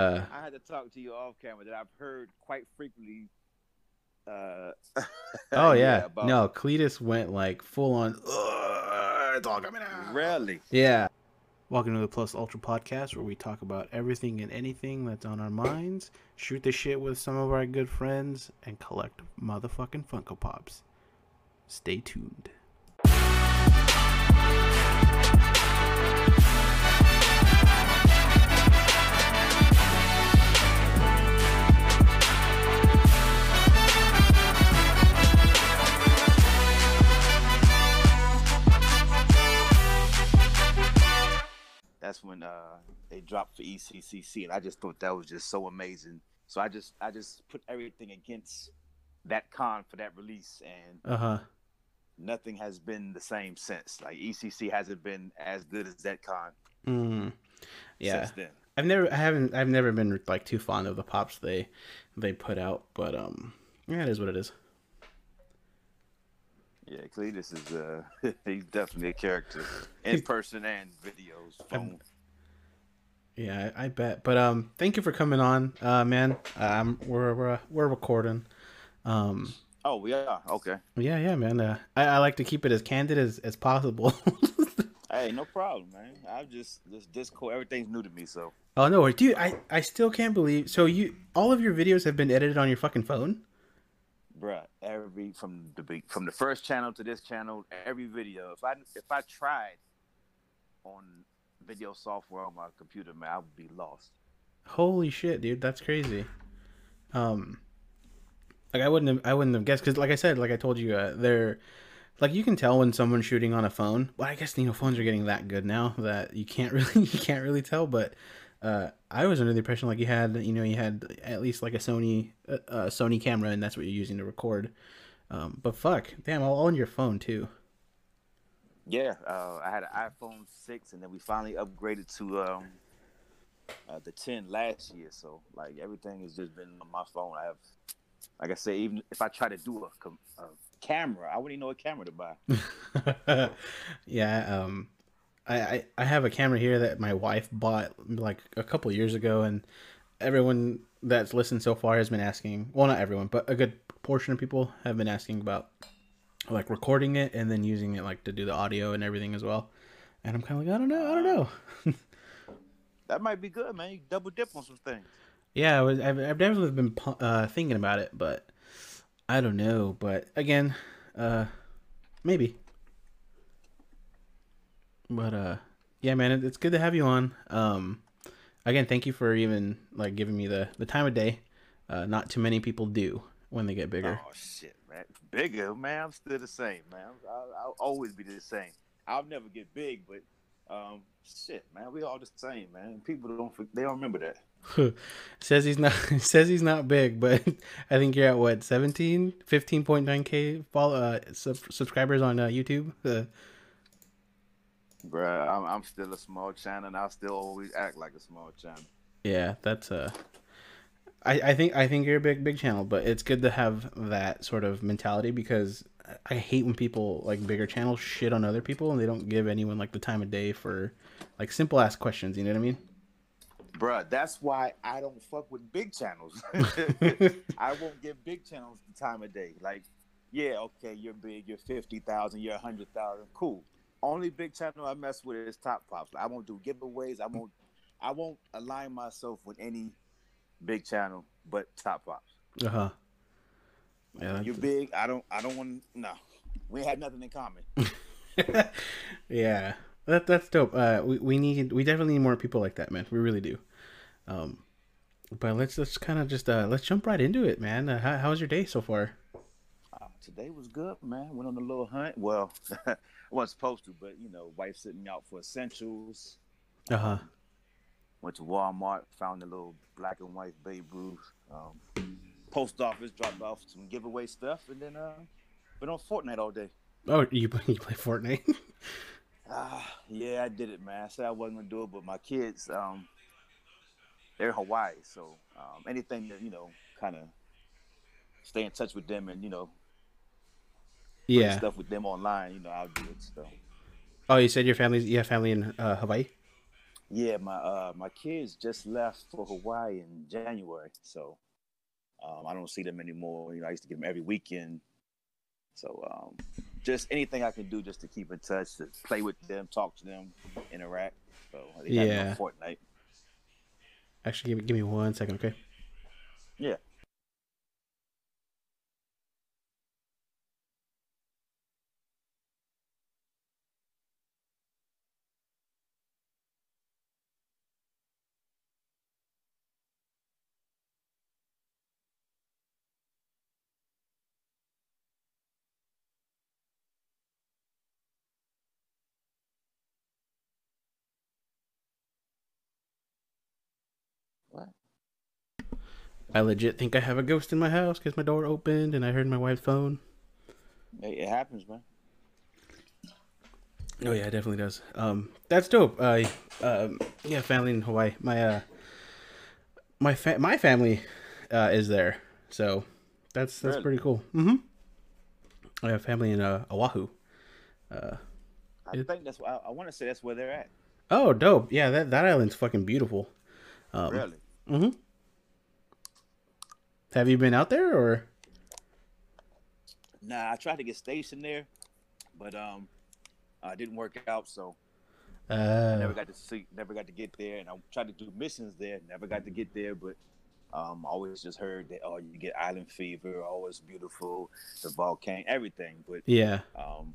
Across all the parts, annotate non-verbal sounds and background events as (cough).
Uh, I had to talk to you off camera that I've heard quite frequently. Uh, oh (laughs) yeah, about- no, Cletus went like full on. "Ugh, It's all coming out. Really? Yeah. Welcome to the Plus Ultra podcast, where we talk about everything and anything that's on our minds, shoot the shit with some of our good friends, and collect motherfucking Funko Pops. Stay tuned. That's when uh, they dropped for ECCC, and I just thought that was just so amazing. So I just I just put everything against that con for that release, and Uh huh. nothing has been the same since. Like ECC hasn't been as good as that con Mm. Yeah. since then. I've never, I haven't, I've never been like too fond of the pops they, they put out, but um, yeah, it is what it is. Yeah, Cletus is uh (laughs) he's definitely a character in person and videos. Phone. Yeah, I, I bet. But um, thank you for coming on, uh, man. Um, we're we're we're recording. Um, Oh, we are okay. yeah, yeah, man. Uh, I, I like to keep it as candid as as possible. (laughs) Hey, no problem, man. I just this Discord, everything's new to me, so oh no, dude, I I still can't believe. So you, all of your videos have been edited on your fucking phone. Bruh, every from the from the first channel to this channel, every video. If I if I tried on video software on my computer, man, I would be lost. Holy shit, dude, that's crazy. Um, like I wouldn't have, I wouldn't have guessed because, like I said, like I told you, uh, they're like you can tell when someone's shooting on a phone. Well, I guess you know phones are getting that good now that you can't (laughs) really you can't really tell. But uh, I was under the impression like you had you know you had at least like a Sony uh, uh, Sony camera and that's what you're using to record. Um, but fuck, damn, all on your phone too. Yeah, uh, I had an iPhone six, and then we finally upgraded to um, uh, the ten last year. So like everything has just been on my phone. I have, like I said, even if I try to do a, a camera, I wouldn't even know what camera to buy. (laughs) yeah, um, I, I I have a camera here that my wife bought like a couple years ago, and everyone that's listened so far has been asking. Well, not everyone, but a good portion of people have been asking about like recording it and then using it like to do the audio and everything as well. And I'm kind of like, I don't know, I don't know. (laughs) That might be good, man. You double dip on some things. Yeah, I was, I've, I've definitely been uh, thinking about it, but I don't know. But again, uh, maybe. But uh, yeah, man, it, it's good to have you on. Um, again, thank you for even like giving me the the time of day. Uh, not too many people do when they get bigger. Oh shit, man. Bigger, man. I'm still the same, man. I'll, I'll always be the same. I'll never get big, but um, shit, man. We all the same, man. People don't they don't remember that. (laughs) says he's not (laughs) says he's not big, but (laughs) I think you're at what 17, 15.9k follow uh, sub- subscribers on uh, YouTube. Uh, Bruh, I'm, I'm still a small channel, and I'll still always act like a small channel. Yeah, that's uh I, I think I think you're a big big channel, but it's good to have that sort of mentality because I hate when people like bigger channels shit on other people and they don't give anyone like the time of day for like simple ass questions, you know what I mean? Bruh, that's why I don't fuck with big channels. (laughs) I won't give big channels the time of day. Like, yeah, okay, you're big, you're 50,000, you're a 100,000, cool. Only big channel I mess with is Top Pops. I won't do giveaways. I won't I won't align myself with any big channel but Top Pops. Uh-huh. Yeah, you're big, I don't I don't want no. We had nothing in common. (laughs) yeah. That that's dope. Uh we, we need we definitely need more people like that, man. We really do. Um but let's let's kind of just uh let's jump right into it, man. Uh, how, how's your day so far? Uh, today was good, man. Went on a little hunt. Well, (laughs) I wasn't supposed to, but you know, wife sitting out for essentials. Uh-huh. Went to Walmart, found a little black and white Babe Ruth. Um, post office dropped off some giveaway stuff, and then uh, been on Fortnite all day. Oh, you (laughs) you play Fortnite? (laughs) Ah, yeah, I did it, man. I said I wasn't gonna do it, but my kids, um, they're in Hawaii, so um, anything that you know, kind of stay in touch with them, and you know, yeah. stuff with them online, you know, I'll do it. So Oh, you said your family's you have family in uh, Hawaii. Yeah, my uh my kids just left for Hawaii in January, so um, I don't see them anymore. You know, I used to get them every weekend. So um, just anything I can do just to keep in touch, to play with them, talk to them, interact. So they Yeah. Fortnite. Actually, give me give me one second, okay? Yeah. I legit think I have a ghost in my house because my door opened and I heard my wife's phone. It happens, man. Oh yeah, it definitely does. Um, that's dope. Uh, um, yeah, family in Hawaii. My uh, my fa- my family uh is there, so that's that's Really? pretty cool. Mm-hmm. I have family in uh, Oahu. Uh, I It- think that's why I, I want to say that's where they're at. oh, dope. Yeah, that that island's fucking beautiful. Um, really? Mm-hmm. Have you been out there or? Nah, I tried to get stationed there, but um, uh, it didn't work out. So Uh, never got to see, never got to get there, and I tried to do missions there, never got to get there, but um, always just heard that oh, you get island fever, oh, it's beautiful, the volcano, everything, but yeah. um,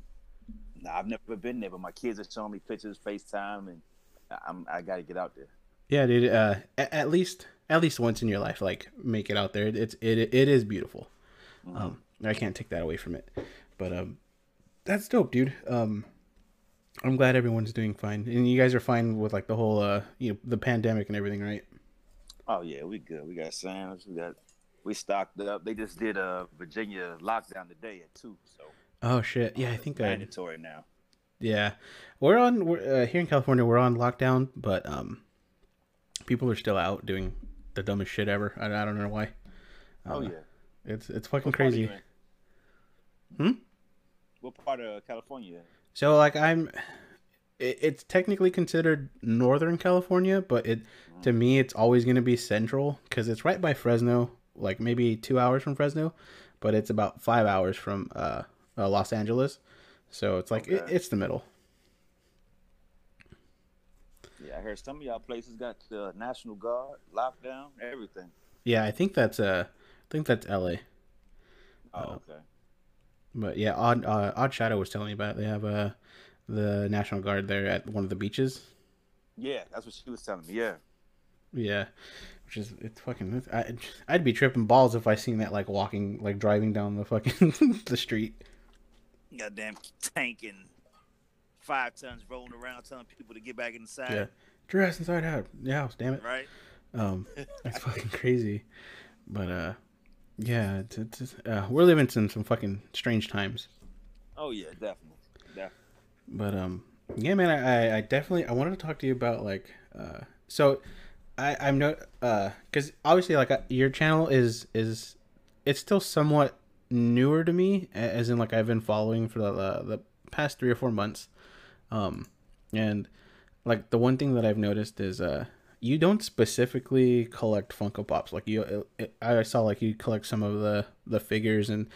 nah, I've never been there, but my kids are showing me pictures, FaceTime, and I'm I got to get out there. Yeah, dude. Uh, at, at least at least once in your life, like make it out there. It's it it is beautiful. Um, I can't take that away from it. But um, that's dope, dude. Um, I'm glad everyone's doing fine, and you guys are fine with like the whole uh, you know, the pandemic and everything, right? Oh yeah, we good. We got Sam's. We got we stocked up. They just did a Virginia lockdown today at two, so Oh shit. Yeah, I think I. mandatory now. Yeah, we're on. We're uh, here in California. We're on lockdown, but um, people are still out doing the dumbest shit ever. I, I don't know why. oh Uh, yeah, It's it's fucking What crazy. Hmm? What part of California? So like I'm, it, it's technically considered Northern California, but it to me it's always gonna be Central because it's right by Fresno, like maybe two hours from Fresno, but it's about five hours from uh, uh Los Angeles. So it's like it, it's the middle. Yeah, I heard some of y'all places got the National Guard lockdown, everything. Yeah, I think that's uh, I think that's L.A. Oh, Uh, okay. But yeah, Odd uh, Odd Shadow was telling me about it. They have uh, the National Guard there at one of the beaches. Yeah, that's what she was telling me. Yeah. Yeah, which is it's fucking. I, I'd be tripping balls if I seen that like walking like driving down the fucking (laughs) the street. Goddamn tank and five tons rolling around telling people to get back inside. Yeah, dress inside out. Yeah, damn it. Right? Um, (laughs) that's fucking crazy. But uh, yeah, it's, it's uh, we're living in some fucking strange times. Oh yeah, definitely. Definitely. But um, yeah, man, I, I- definitely I wanted to talk to you about like uh, so I I'm not uh, because obviously like your channel is is it's still somewhat newer to me, as in like I've been following for the uh, the past three or four months, um, and like the one thing that I've noticed is uh you don't specifically collect Funko Pops. Like you I saw like you collect some of the the figures. And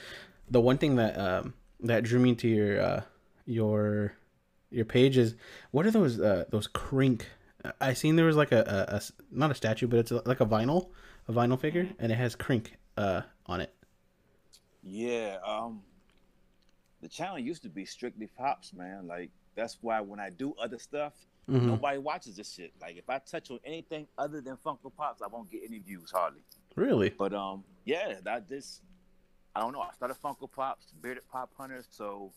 the one thing that um that drew me to your uh your your page is what are those uh those Krink I seen there was like a a not a statue but it's like a vinyl a vinyl figure and it has Krink uh on it. Yeah, um the channel used to be strictly pops, man. Like that's why when I do other stuff, Mhm. nobody watches this shit. Like if I touch on anything other than Funko Pops, I won't get any views hardly. really But um, yeah, that this, I don't know. I started Funko Pops, bearded pop hunter, so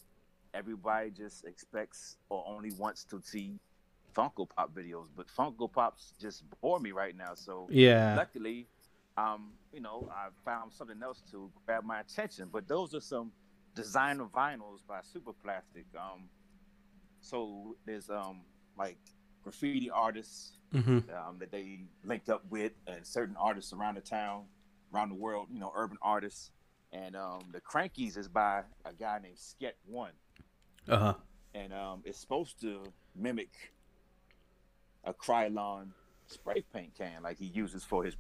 everybody just expects or only wants to see Funko Pop videos. But Funko Pops just bore me right now. So yeah luckily, um, you know, I found something else to grab my attention. But those are some designer vinyls by Superplastic. Um, so there's um like graffiti artists hmm um, that they linked up with and certain artists around the town, around the world, you know, urban artists. And um, the Crankies is by a guy named Sket One, uh-huh and um, it's supposed to mimic a Krylon spray paint can like he uses for his.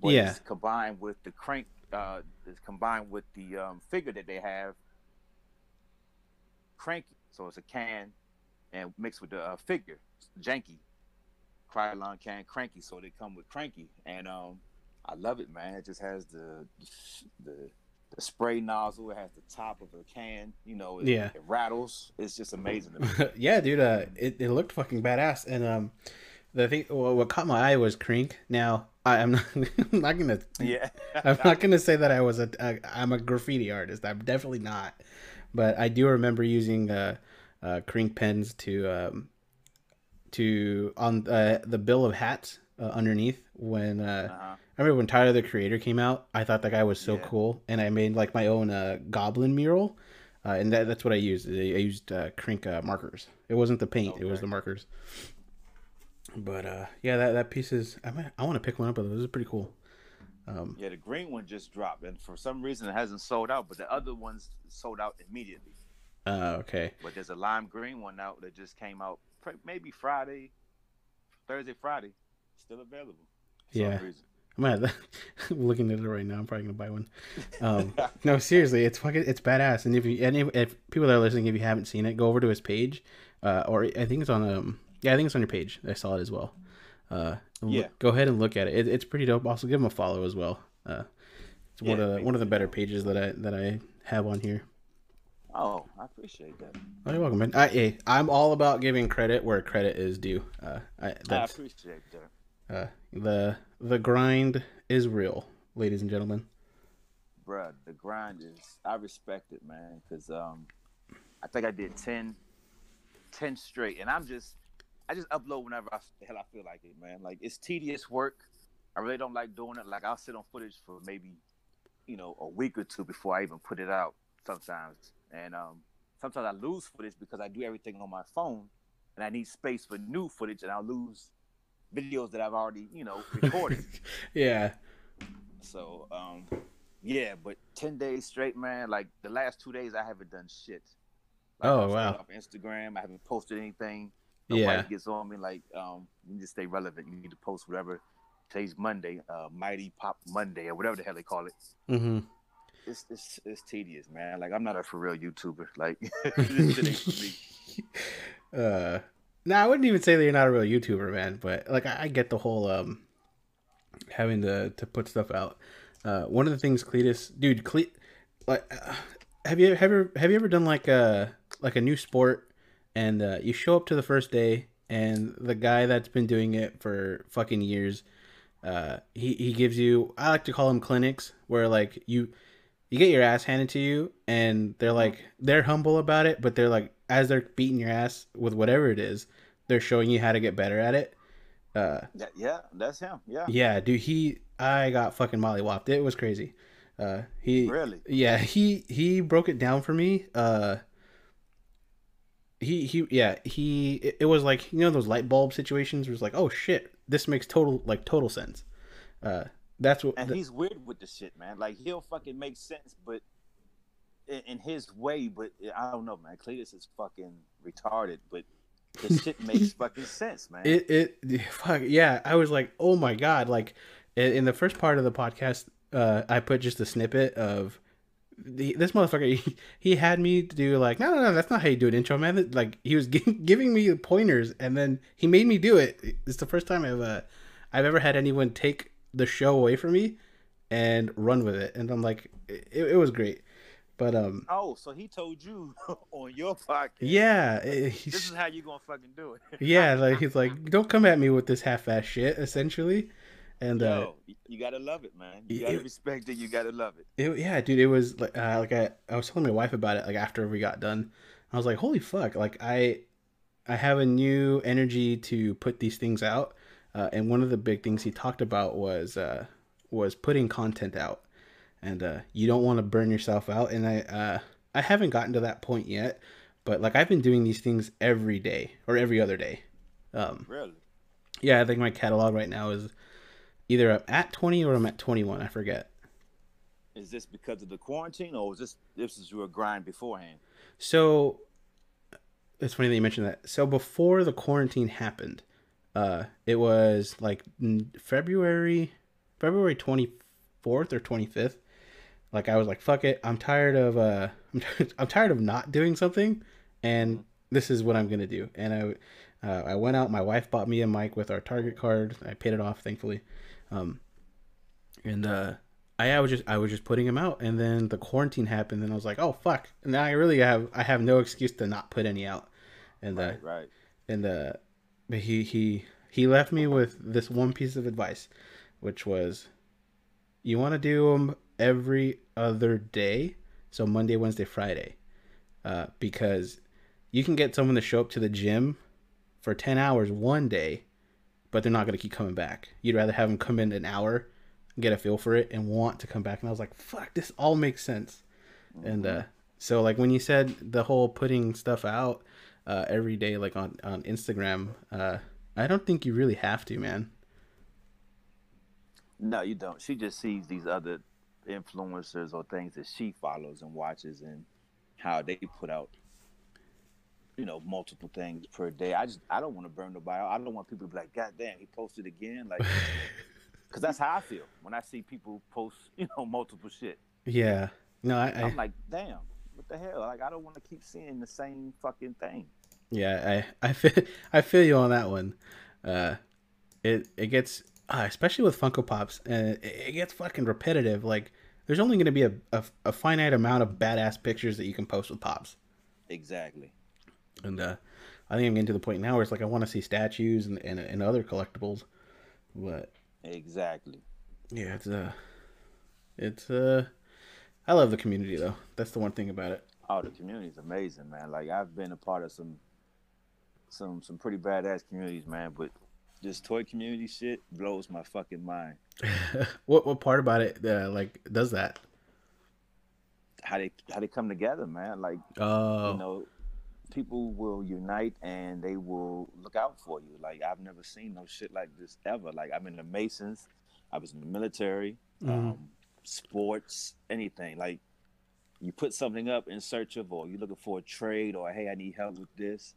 But Yeah. It's combined with the crank. Uh, it's combined with the um, figure that they have. Cranky, so it's a can, and mixed with the uh, figure, janky. Krylon can cranky, so they come with cranky, and um, I love it, man. It just has the the the spray nozzle. It has the top of a can. You know, it, Yeah. it rattles. It's just amazing. To me. (laughs) yeah, dude. Uh, it, it looked fucking badass, and um, the thing well, what caught my eye was Crank. Now I, I'm (laughs) not, I'm not gonna yeah, I'm not gonna say that I was a, a I'm a graffiti artist. I'm definitely not, but I do remember using uh, uh Krink pens to um to on uh, the bill of hats uh, underneath when uh, uh-huh. I remember when Tyler the Creator came out. I thought that guy was so Yeah. cool, and I made like my own uh, goblin mural, uh, and that, that's what I used. I used uh, Krink uh, markers. It wasn't the paint; it was the markers. But uh, yeah, that that piece is. I might, I want to pick one up. But this is pretty cool. Um, yeah. The green one just dropped, and for some reason it hasn't sold out. But the other ones sold out immediately. Uh, okay. But there's a lime green one out that just came out maybe Friday, Thursday, Friday, still available. Yeah. I'm at (laughs) looking at it right now. I'm probably gonna buy one. (laughs) Um, no, seriously, it's fucking it's badass. And if you and if, if people that are listening, if you haven't seen it, go over to his page, uh, or I think it's on um yeah I think it's on your page. I saw it as well. Uh, look- Yeah. go ahead and look at it. it. It's pretty dope. Also, give him a follow as well. Uh, it's one of the one of the better pages that I that I have on here. Oh, I appreciate that. Oh, you're welcome, man. I, I'm all about giving credit where credit is due. Uh, I, I appreciate that. uh, the the grind is real, ladies and gentlemen. Bruh, the grind is I respect it, man, because um, I think I did 10, 10 straight, and I'm just I just upload whenever I, the hell I feel like it, man. Like it's tedious work. I really don't like doing it. Like I'll sit on footage for maybe, you know, a week or two before I even put it out. Sometimes, and um, sometimes I lose footage because I do everything on my phone, and I need space for new footage, and I'll lose videos that I've already, you know, (laughs) recorded. yeah. So, um, yeah, but ten days straight, man. Like the last two days, I haven't done shit. Like, Oh, wow. Off Instagram, I haven't posted anything. Yeah. Nobody gets on me like, um, you need to stay relevant. You need to post whatever. Today's Monday, uh, Mighty Pop Monday, or whatever the hell they call it. Mm-hmm. It's it's it's tedious, man. Like I'm not a for real YouTuber. (laughs) Like (laughs) this shit ain't for me. uh no i wouldn't even say that you're not a real youtuber man but like i, I get the whole um having to to put stuff out uh one of the things cletus dude Cle- like uh, have you have you have you ever done like a like a new sport and uh you show up to the first day and the guy that's been doing it for fucking years uh he he gives you i like to call them clinics where like you you get your ass handed to you and they're like they're humble about it but they're like as they're beating your ass with whatever it is they're showing you how to get better at it uh yeah, that's him. Yeah, yeah dude he i got fucking molly mollywopped it was crazy uh he really. yeah he he broke it down for me uh he he yeah he it, it was like you know those light bulb situations where it's like oh shit this makes total like total sense uh that's what And th- he's weird with the shit, man. Like he'll fucking make sense, but in, in his way. But I don't know, man. Cletus is fucking retarded, but the (laughs) shit makes fucking sense, man. It it (laughs) fuck yeah. I was like, oh my god! Like in, in the first part of the podcast, uh, I put just a snippet of the, this motherfucker. (laughs) He, he had me do like, no, no, no, that's not how you do an intro, man. Like he was gi- giving me pointers, and then he made me do it. It's the first time I've uh, I've ever had anyone take the show away from me and run with it, and I'm like, it, it was great. But um, oh, so he told you (laughs) on your podcast? yeah, he's- This is how you gonna fucking do it. (laughs) yeah, like he's like, (laughs) don't come at me with this half-ass shit, essentially. And uh, Yo, you- you gotta love it, man. You gotta It- respect it. You gotta love it. It, yeah, dude, it was like uh, like I, I was telling my wife about it like after we got done. I was like, holy fuck! Like I I have a new energy to put these things out. Uh, and one of the big things he talked about was uh, was putting content out, and uh, you don't want to burn yourself out. And I uh, I haven't gotten to that point yet, but like I've been doing these things every day or every other day. Um, Really? yeah, I think my catalog right now is either I'm at twenty or I'm at twenty one. I forget. Is this because of the quarantine, or is this this is your grind beforehand? So it's funny that you mentioned that. So before the quarantine happened, Uh, it was like February, February twenty fourth or twenty fifth. Like I was like, fuck it, I'm tired of uh, (laughs) I'm, I'm tired of not doing something, and this is what I'm gonna do. And I, uh, I went out. My wife bought me a mic with our Target card. I paid it off, thankfully. Um, and uh, I, I was just I was just putting him out, and then the quarantine happened, and I was like, oh fuck! Now I really have I have no excuse to not put any out, and uh, Right, right. and uh, but he he he left me with this one piece of advice, which was, you want to do them every other day, so Monday, Wednesday, Friday, uh, because you can get someone to show up to the gym for ten hours one day, but they're not gonna keep coming back. You'd rather have them come in an hour, get a feel for it, and want to come back. And I was like, fuck, this all makes sense. And uh, so like when you said the whole putting stuff out uh, every day, like on on Instagram, uh, I don't think you really have to, man. No, you don't. She just sees these other influencers or things that she follows and watches and how they put out, you know, multiple things per day. I just I don't want to burn the out. I don't want people to be like, God damn, he posted again. Like, (laughs) because that's how I feel when I see people post, (laughs) you know, multiple shit. Yeah. No, I, I I'm like, damn, what the hell? Like, I don't want to keep seeing the same fucking thing. Yeah, I (laughs) I feel I feel you on that one. Uh, it it gets uh, especially with Funko Pops, and it, it gets fucking repetitive. Like, there's only gonna be a, a a finite amount of badass pictures that you can post with Pops. Exactly. And uh, I think I'm getting to the point now where it's like I want to see statues and, and, and other collectibles, but Exactly. yeah, it's uh, it's uh, I love the community though. That's the one thing about it. Oh, the community is amazing, man. Like I've been a part of some some some pretty badass communities, man, but this toy community shit blows my fucking mind. (laughs) what what part about it uh, like does that? How they how they come together, man. Like, Oh, you know, people will unite and they will look out for you. Like I've never seen no shit like this ever. Like I'm in the Masons, I was in the military, Mhm. um, sports, anything. Like you put something up in search of, or you're looking for a trade, or hey, I need help with this.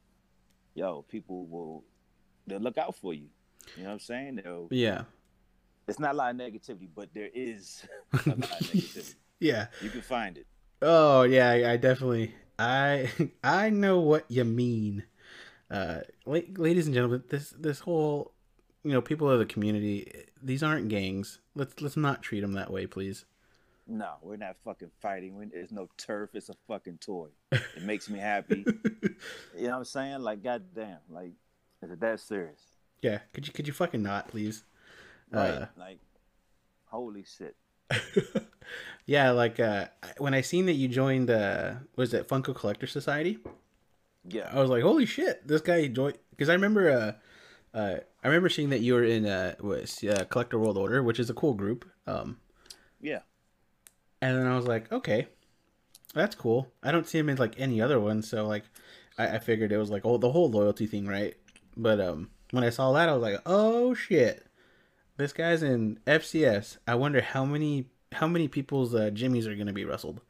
Yo, people will they'll look out for you. You know what I'm saying? They'll, yeah, it's not a lot of negativity, but there is (laughs) a lot of (laughs) negativity. yeah. You can find it. Oh yeah, I, I definitely I (laughs) I know what you mean. Uh, ladies and gentlemen, this this whole you know people of the community, these aren't gangs. Let's let's not treat them that way, please. No, we're not fucking fighting. We- There's no turf. It's a fucking toy. (laughs) It makes me happy. You know what I'm saying? Like, goddamn, like, is it that serious? yeah, could you could you fucking not, please? Right? Uh, like, holy shit. (laughs) yeah, like uh, when I seen that you joined, uh, was it Funko Collector Society? Yeah, I was like, holy shit, this guy joined. Because I remember, uh, uh, I remember seeing that you were in uh, was uh, Collector World Order, which is a cool group. Um, yeah, and then I was like, okay, that's cool. I don't see him in like any other one, so like, I, I figured it was like oh the whole loyalty thing, right? But um, when I saw that, I was like, oh shit, this guy's in FCS. I wonder how many how many people's uh, jimmies are gonna be wrestled.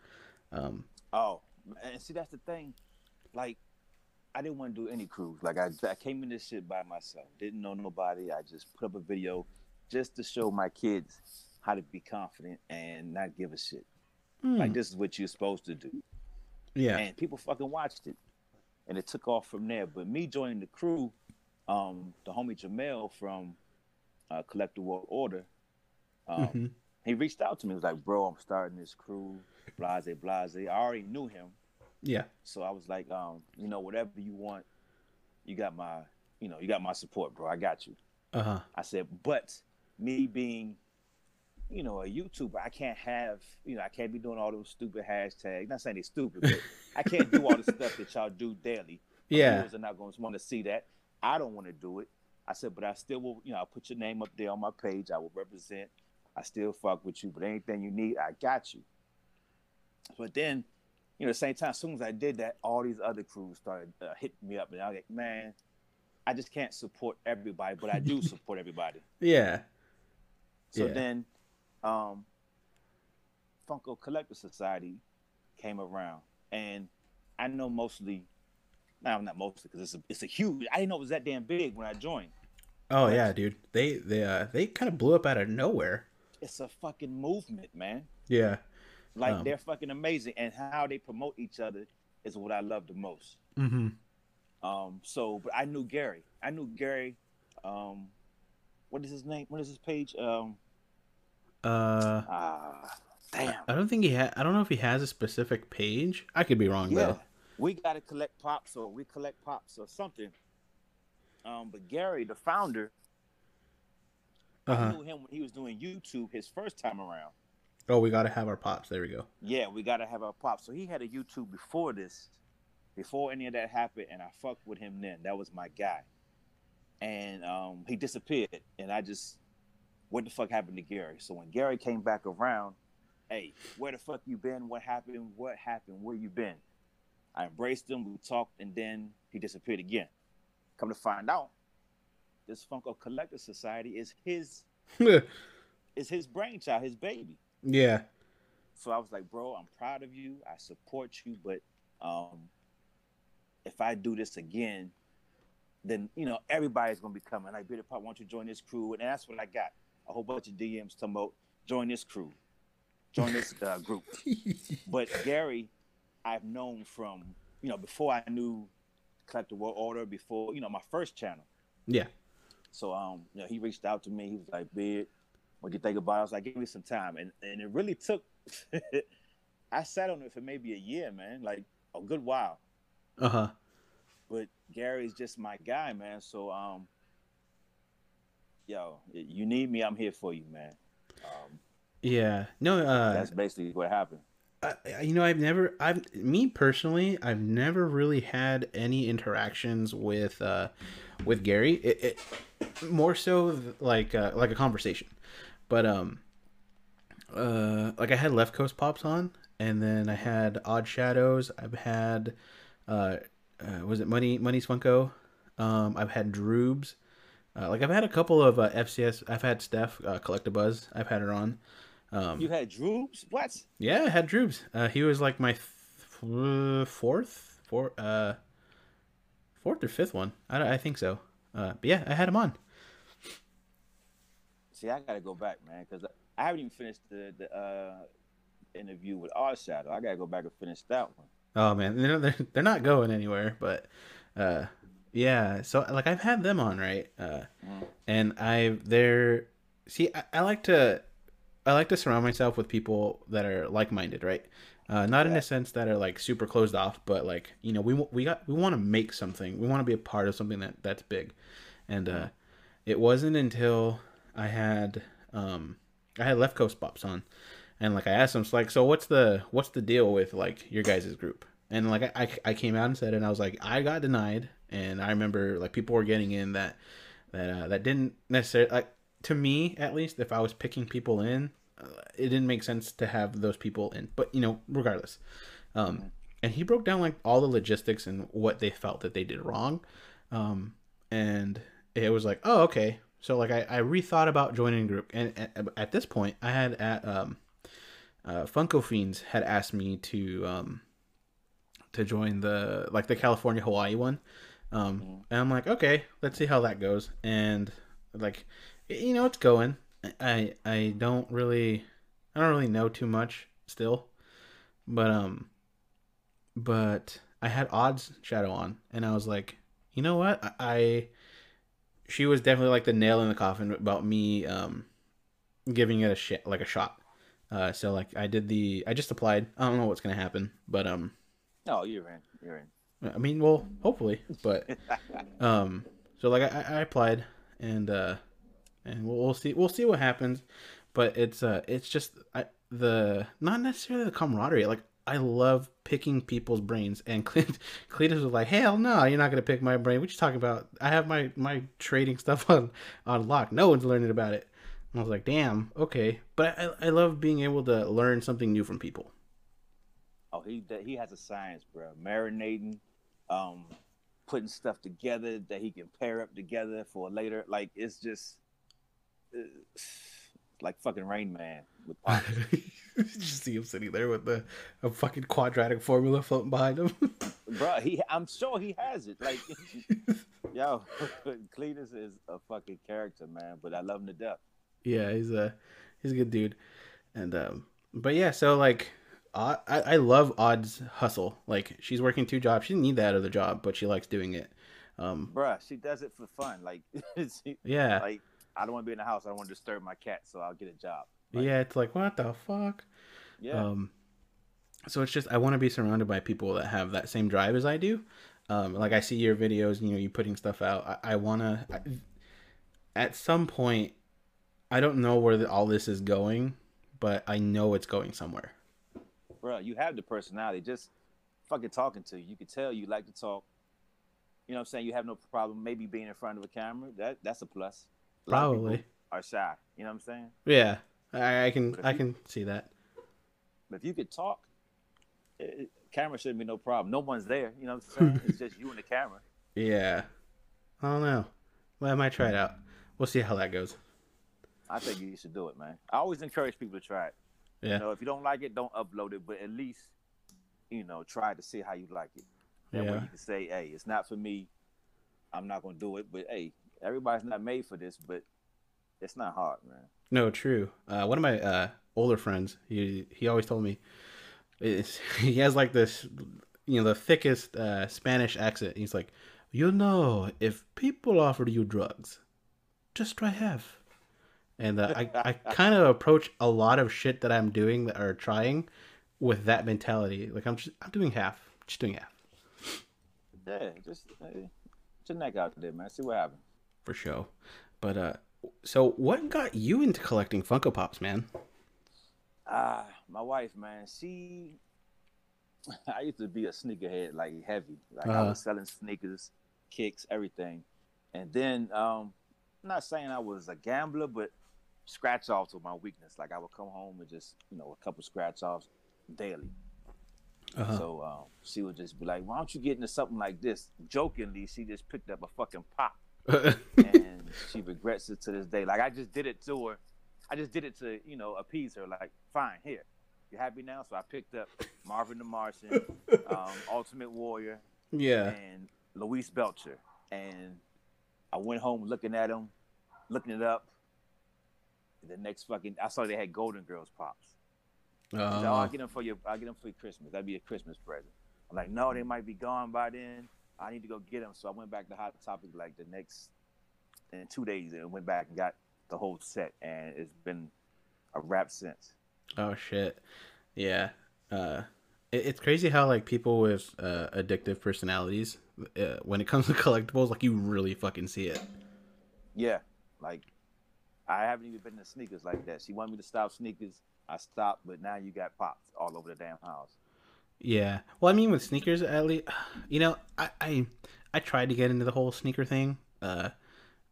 Um, Oh, and see, that's the thing. Like, I didn't want to do any cruise. Like, I, I came in this shit by myself. Didn't know nobody. I just put up a video just to show my kids how to be confident and not give a shit. hmm, Like, this is what you're supposed to do. yeah, and people fucking watched it, and it took off from there. But me joining the crew, um, the homie Jamel from uh, Collective World Order, um, Mhm. he reached out to me. He was like, "Bro, I'm starting this crew, blase blase." I already knew him, yeah, so I was like, um, "You know, whatever you want, you got my, you know, you got my support, bro. I got you." uh huh, I said, but me being, you know, a YouTuber, I can't have, you know, I can't be doing all those stupid hashtags. Not saying they're stupid, but I can't do all the stuff that y'all do daily. Yeah, viewers are not going to want to see that. I don't want to do it. I said, but I still will, you know, I'll put your name up there on my page. I will represent. I still fuck with you, but anything you need, I got you. But then, you know, at the same time, as soon as I did that, all these other crews started uh, hitting me up, and I was like, man, I just can't support everybody, but I do (laughs) support everybody. yeah, So Yeah. then, um, Funko Collector Society came around, and I know mostly, no, not mostly, because it's a, it's a huge. I didn't know it was that damn big when I joined. Oh yeah, dude. They they uh they kind of blew up out of nowhere. It's a fucking movement, man. Yeah. Like Um. they're fucking amazing, and how they promote each other is what I love the most. Mm-hmm. Um, so, but I knew Gary. I knew Gary. Um, what is his name? What is his page? Um, Uh, ah, damn. I don't think he had. I don't know if he has a specific page. I could be wrong Yeah, though. we got to collect pops, or we collect pops, or something. Um, but Gary, the founder, Uh I knew him when he was doing YouTube his first time around. Oh, we got to have our pops. There we go. Yeah, we got to have our pops. So he had a YouTube before this, before any of that happened, and I fucked with him then. That was my guy. And um, he disappeared, and I just, what the fuck happened to Gary? So when Gary came back around, hey, where the fuck you been? What happened? What happened? Where you been? I embraced him. We talked, and then he disappeared again. Come to find out, this Funko Collector Society is his (laughs) is his brainchild, his baby. yeah. So I was like, bro, I'm proud of you. I support you, but um, if I do this again, then you know everybody's gonna be coming. Like, Peter Pop, why don't you join this crew? And that's what I got. A whole bunch of DMs talking about join this crew, join this uh, group. (laughs) But Gary, I've known from you know before I knew Collector World Order, before you know my first channel. Yeah. So um, you know, he reached out to me. He was like, "Big, what you think about?" it? I was like, "Give me some time," and and it really took. (laughs) I sat on it for maybe a year, man, like a good while. Uh huh. But Gary's just my guy, man. So um, yo, you need me, I'm here for you, man. Um, Yeah. No. Uh. that's basically what happened. I, you know, I've never, I've, me personally, I've never really had any interactions with, uh, with Gary. It, it more so like, uh, like a conversation, but um, uh, like I had Left Coast Pops on, and then I had Odd Shadows. I've had, uh, uh was it Money Money's Funko? Um, I've had Droobs. Uh, like I've had a couple of uh, FCS. I've had Steph uh, Collectabuzz. I've had her on. Um, You had Droops? What? yeah, I had Droobs. Uh, he was like my th- fourth, four, uh, fourth or fifth one. I, I think so. Uh, but yeah, I had him on. See, I gotta go back, man, because I haven't even finished the the uh, interview with Odd Shadow. I gotta go back and finish that one. Oh man, they're they're, they're not going anywhere. But uh, yeah. So like I've had them on right, uh, Mhm. and I they're see I, I like to I like to surround myself with people that are like minded, right? Uh, not in a sense that are like super closed off, but like you know we we got we want to make something. We want to be a part of something that that's big, and uh, it wasn't until I had um I had Left Coast Pops on, and like I asked them, it's like, so what's the what's the deal with like your guys' group? And like I, I I came out and said, and I was like, I got denied, and I remember like people were getting in that that uh, that didn't necessarily like to me at least if I was picking people in, uh, it didn't make sense to have those people in. But you know, regardless, um, and he broke down like all the logistics and what they felt that they did wrong, um, and it was like, oh okay. So like I, I rethought about joining a group, and at, at this point, I had at um, uh, Funko Fiends had asked me to um, to join the like the California Hawaii one, um, Mhm. and I'm like, okay, let's see how that goes, and like, you know, it's going. I I don't really, I don't really know too much still, but um, but I had odds shadow on, and I was like, you know what, I, I she was definitely like the nail in the coffin about me um giving it a shit like a shot. Uh, so like I did the I just applied. I don't know what's gonna happen, but um, No, you're in. You're in. I mean, well, hopefully, but (laughs) um, so like I, I applied and uh, and we'll, we'll see we'll see what happens, but it's uh it's just I, the not necessarily the camaraderie like. I love picking people's brains, and (laughs) Cletus Cletus was like, "Hell no, you're not gonna pick my brain. What you talking about? I have my my trading stuff (laughs) on on lock. No one's learning about it." And I was like, "Damn, okay." But I I love being able to learn something new from people. Oh, he he has a science, bro. Marinating, um, putting stuff together that he can pair up together for later. Like it's just, uh, like fucking Rain Man with (laughs) just see him sitting there with the a fucking quadratic formula floating behind him. (laughs) Bro, he I'm sure he has it. Like (laughs) yo, Cletus is a fucking character, man, but I love him to death. Yeah, he's a he's a good dude. And um but yeah, so like I I love Odd's hustle. Like she's working two jobs. She didn't need that other job, but she likes doing it. Um Bruh, she does it for fun. Like (laughs) she, yeah. Like I don't want to be in the house. I don't want to disturb my cat, so I'll get a job. Like, yeah, it's like what the fuck. Yeah. Um, so it's just I want to be surrounded by people that have that same drive as I do. Um, like I see your videos, you know, you putting stuff out. I, I want to. At some point, I don't know where the, all this is going, but I know it's going somewhere. Bro, you have the personality. Just fucking talking to you. You can tell you like to talk. You know what I'm saying? You have no problem maybe being in front of a camera. That that's a plus. A Probably. Are shy. You know what I'm saying? Yeah, I, I can I you, can see that. But if you could talk, it, camera shouldn't be no problem. No one's there. You know what I'm saying? it's just you and the camera. (laughs) Yeah. I don't know. Well, I might try it out. We'll see how that goes. I think you should do it, man. I always encourage people to try it. Yeah. You know, if you don't like it, don't upload it, but at least, you know, try to see how you like it. That yeah. way you can say, hey, it's not for me. I'm not going to do it. But, hey, everybody's not made for this, but it's not hard, man. No, true. Uh, one of my uh, older friends, he he always told me, (laughs) he has like this, you know, the thickest uh, Spanish accent. He's like, you know, if people offer you drugs, just try half. And uh, I I (laughs) kind of approach a lot of shit that I'm doing that are trying with that mentality. Like I'm just I'm doing half, just doing half. Yeah, just hey, your neck out there, man. See what happens. For sure. But uh, so what got you into collecting Funko Pops, man? Ah, uh, my wife, man. She, (laughs) I used to be a sneakerhead, like heavy. Like uh-huh. I was selling sneakers, kicks, everything. And then, um, I'm not saying I was a gambler, but scratch offs were my weakness. Like I would come home and just, you know, a couple scratch offs daily. Uh-huh. So um, she would just be like, "Why don't you get into something like this?" Jokingly, she just picked up a fucking pop, (laughs) and she regrets it to this day. Like I just did it to her. I just did it to you know appease her. Like, fine, here, you happy now? So I picked up Marvin the Martian, um, (laughs) Ultimate Warrior, yeah, and Louise Belcher, and I went home looking at them, looking it up. The next fucking, I saw they had Golden Girls pops. Uh, said, oh, I'll get them for you. I'll get them for Christmas. That'd be a Christmas present. I'm like, no, they might be gone by then. I need to go get them. So I went back to Hot Topic like the next in two days and went back and got the whole set, and it's been a wrap since. Oh shit, yeah. Uh, it, it's crazy how like people with uh, addictive personalities, uh, when it comes to (laughs) collectibles, like you really fucking see it. Yeah, like I haven't even been to sneakers like that. She wanted me to stop sneakers. I stopped, but now you got pops all over the damn house. Yeah. Well, I mean, with sneakers, at least, you know, I I, I tried to get into the whole sneaker thing. Uh,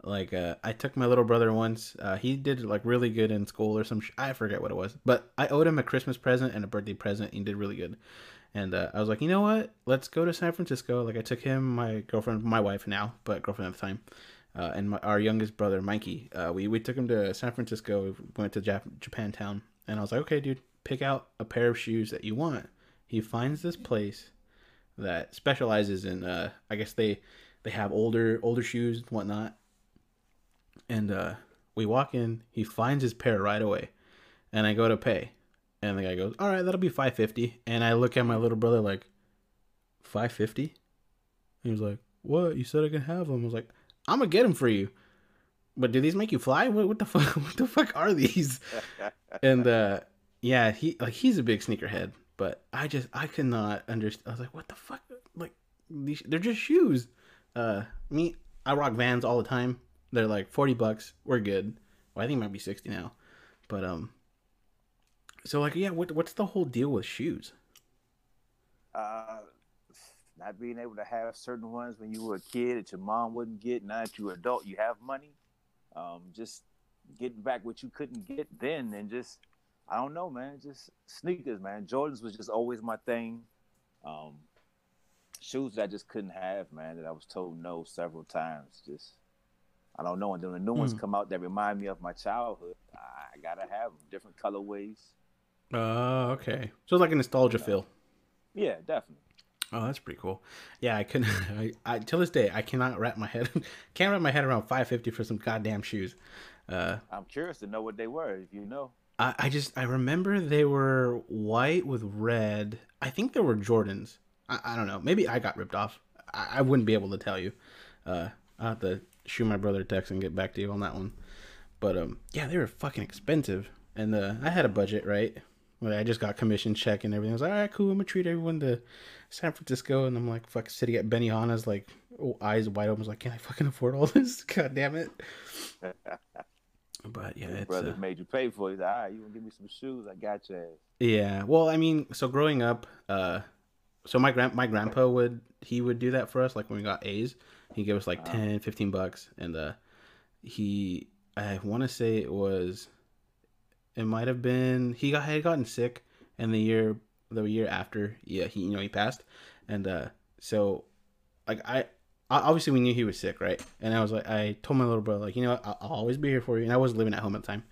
like uh, I took my little brother once. Uh, he did like really good in school or some. Sh- I forget what it was, but I owed him a Christmas present and a birthday present. He did really good, and uh, I was like, you know what? Let's go to San Francisco. Like I took him, my girlfriend, my wife now, but girlfriend at the time, uh, and my, our youngest brother Mikey. Uh, we we took him to San Francisco. We went to Jap- Japantown, and I was like, okay, dude, pick out a pair of shoes that you want. He finds this place that specializes in. Uh, I guess they they have older older shoes and whatnot and uh, we walk in. He finds his pair right away, and I go to pay, and the guy goes, "All right, that'll be five fifty. And I look at my little brother like, five fifty. He was like, "What? You said I can have them." I was like, "I'm gonna get them for you." But do these make you fly? What, what the (laughs) fuck? What the fuck are these? (laughs) and uh, yeah, he like he's a big sneakerhead, but I just I could not understand. I was like, what the fuck? Like these, they're just shoes. Uh, me, I rock Vans all the time. They're like forty bucks. We're good. Well, I think it might be sixty now, but um. So like, yeah, what what's the whole deal with shoes? Uh, not being able to have certain ones when you were a kid that your mom wouldn't get. Now that you're adult, you have money. Um, just getting back what you couldn't get then, and just I don't know, man. Just sneakers, man. Jordans was just always my thing. Um, shoes that I just couldn't have, man. That I was told no several times. Just I don't know. And then the new ones mm. come out that remind me of my childhood. I gotta have them, different colorways. Oh, okay. So it's like a nostalgia feel. Yeah, definitely. Oh, that's pretty cool. Yeah, I couldn't. (laughs) I, I till this day I cannot wrap my head. (laughs) can't wrap my head around five fifty for some goddamn shoes. Uh, I'm curious to know what they were. If you know, I, I just I remember they were white with red. I think they were Jordans. I, I don't know. Maybe I got ripped off. I, I wouldn't be able to tell you. Uh, I have to shoot my brother a text and get back to you on that one. But um, yeah, they were fucking expensive, and uh, I had a budget, right? I just got commission check and everything. I was like, all right, cool. I'm gonna treat everyone to San Francisco, and I'm like, fuck, sitting at Benihana's, like, oh, eyes wide open. I was like, can I fucking afford all (laughs) this? God damn it. but yeah, Your it's, brother uh, made you pay for it. He's like, all right, you to give me some shoes? I got you. Yeah. Well, I mean, so growing up, uh, so my grand my grandpa would he would do that for us. Like when we got A's, he gave us like Wow. 10, 15 bucks, and uh, he I want to say it was, it might have been he got had gotten sick, and the year the year after, yeah, he you know he passed, and uh, so like I. Obviously, we knew he was sick, right? And I was like, I told my little brother, like, you know? I'll, I'll always be here for you. And I was living at home at the time,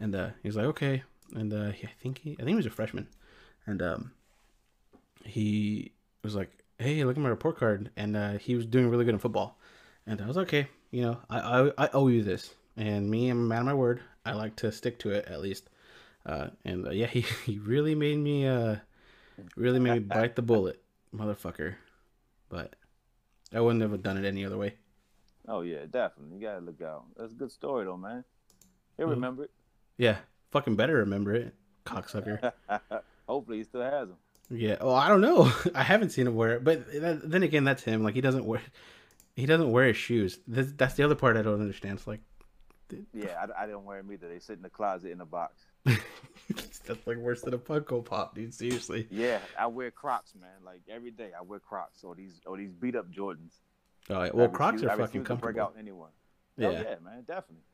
and uh, he was like, okay. And uh, I think he, I think he was a freshman, and um, he was like, "Hey, look at my report card," and uh, he was doing really good in football, and I was okay, you know, I, I I owe you this, and me, I'm a man of my word. I like to stick to it at least, uh, and uh, yeah, (laughs) he, he really made me uh, really made me (laughs) bite the bullet, motherfucker, but I wouldn't have done it any other way. Oh yeah, definitely. You gotta look out. That's a good story though, man. He'll Mhm. remember it. Yeah, fucking better remember it, cocksucker. (laughs) Hopefully, he still has them. Yeah. Oh, I don't know. I haven't seen him wear it, but that, then again, that's him. Like he doesn't wear, he doesn't wear his shoes. This, that's the other part I don't understand. It's like Yeah, I, I didn't wear them either. They sit in the closet in a box. (laughs) that's like worse than a Funko Pop, dude. Seriously. Yeah, I wear Crocs, man. Like every day, I wear Crocs or these or these beat up Jordans. Oh, yeah. I well, Crocs refuse- are I fucking refuse to break out anyone. Oh Yeah. yeah, man, definitely.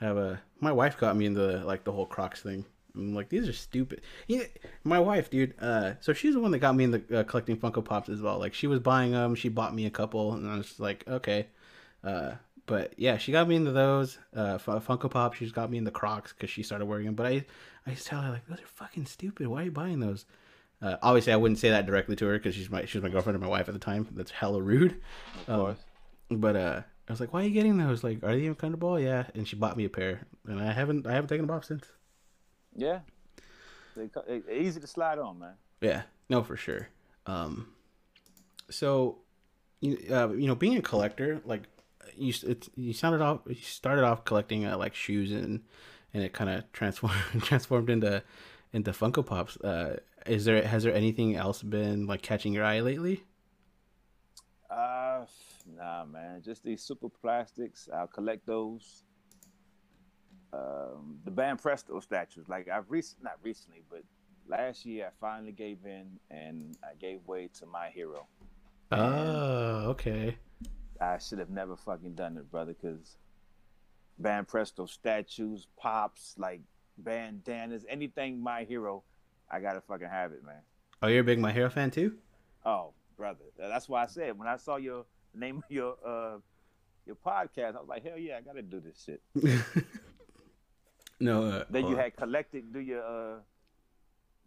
I have a my wife got me into the like the whole Crocs thing. I'm like, these are stupid. Yeah, my wife, dude. Uh, so she's the one that got me into uh, collecting Funko Pops as well. Like she was buying them. She bought me a couple, and I was just like, okay. Uh, but yeah, she got me into those uh, Funko Pop. She's got me into Crocs because she started wearing them. But I, I used to tell her like, those are fucking stupid. Why are you buying those? Uh, obviously, I wouldn't say that directly to her because she's my she's my girlfriend and my wife at the time. That's hella rude. Of Um, course. But uh, I was like, "Why are you getting those? Like, are they even comfortable?" Yeah, and she bought me a pair, and I haven't I haven't taken them off since. Yeah. They, they easy to slide on, man. Yeah, no, for sure. Um, so, you uh, you know, being a collector, like you it's, you sounded off you started off collecting uh, like shoes and and it kind of transformed (laughs) transformed into into Funko Pops. Uh, is there has there anything else been like catching your eye lately? Uh, nah, man. Just these Superplastics. I'll collect those. Um, the Banpresto statues. Like I've recent, not recently, but last year I finally gave in and I gave way to my hero. Oh, okay. I should have never fucking done it, brother, because Banpresto statues, pops, like bandanas, anything my hero, I gotta fucking have it, man. Oh, you're a big My Hero fan too? Oh, brother, that's why I said when I saw your name of your uh your podcast, I was like, hell yeah, I gotta do this shit. (laughs) no. Uh, Then you uh, had collected, do your uh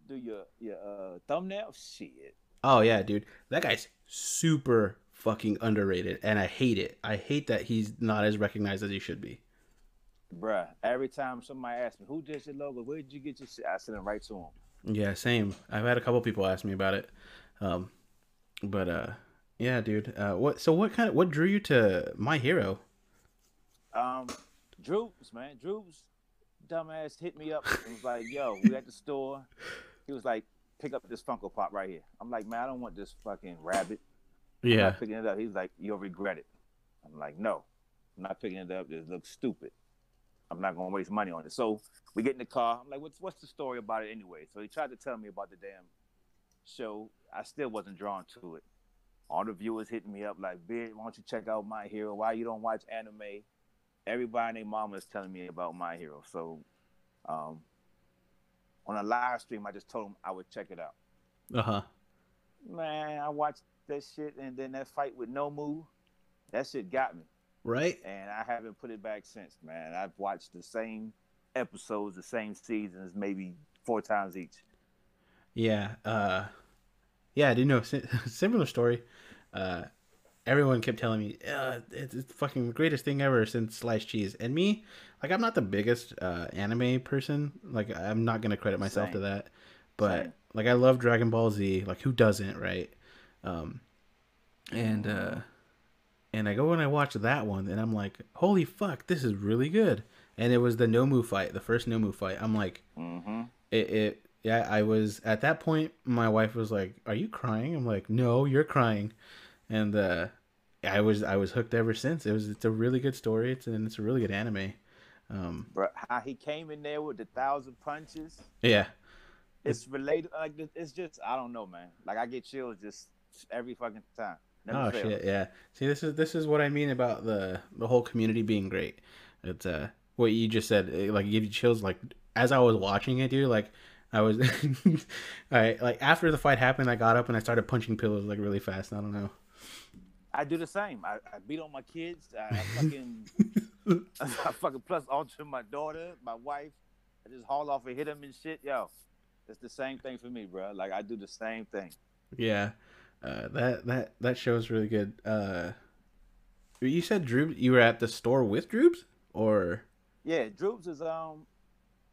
do your your uh thumbnail shit. Oh yeah, dude. That guy's super fucking underrated, and I hate it. I hate that he's not as recognized as he should be. Bruh, every time somebody asks me, who did your logo? Where did you get your shit? I send it right to him. Yeah, same. I've had a couple people ask me about it. Um, but uh, yeah, dude. Uh, what? So what kind of what drew you to My Hero? Um, Droops, man, Droops, dumbass hit me up and was like, "Yo, we at the store." He was like, "Pick up this Funko Pop right here." I'm like, "Man, I don't want this fucking rabbit." I'm Yeah. not picking it up. He's like, "You'll regret it." I'm like, "No, I'm not picking it up. It looks stupid. I'm not gonna waste money on it." So we get in the car. I'm like, "What's what's the story about it anyway?" So he tried to tell me about the damn show. I still wasn't drawn to it. All the viewers hitting me up like, "Beard, why don't you check out My Hero? Why you don't watch anime?" Everybody and their mama is telling me about My Hero. So, um, on a live stream, I just told them I would check it out. Uh huh. Man, I watched that shit, and then that fight with Nomu, that shit got me, Right. and I haven't put it back since. Man, I've watched the same episodes, the same seasons, maybe four times each. Yeah, uh, yeah, I didn't know. (laughs) Similar story. Uh, everyone kept telling me uh, it's, it's the fucking greatest thing ever since sliced cheese. And me, like, I'm not the biggest uh, anime person. Like, I'm not gonna credit myself Same. to that. But Same. like, I love Dragon Ball Z. Like, who doesn't, right? Um, and uh, and I go and I watch that one, and I'm like, holy fuck, this is really good. And it was the Nomu fight, the first Nomu fight. I'm like, mm-hmm. it, it yeah, I was at that point. My wife was like, "Are you crying?" I'm like, "No, you're crying," and uh, I was I was hooked ever since. It was it's a really good story. It's and it's a really good anime. Um, Bro, how he came in there with the thousand punches. Yeah, it's, it's related. Like it's just I don't know, man. Like I get chills just every fucking time. Never oh shit, yeah. See, this is this is what I mean about the the whole community being great. It's uh what you just said. It, like give you chills. Like as I was watching it, dude. Like I was, (laughs) I like after the fight happened, I got up and I started punching pillows like really fast. I don't know. I do the same. I, I beat on my kids. I, I (laughs) fucking, (laughs) I fucking plus onto my daughter, my wife. I just haul off and hit them and shit. Yo, it's the same thing for me, bro. Like I do the same thing. Yeah, uh, that that that show's really good. Uh, you said Droops. You were at the store with Droops, or? Yeah, Droops is um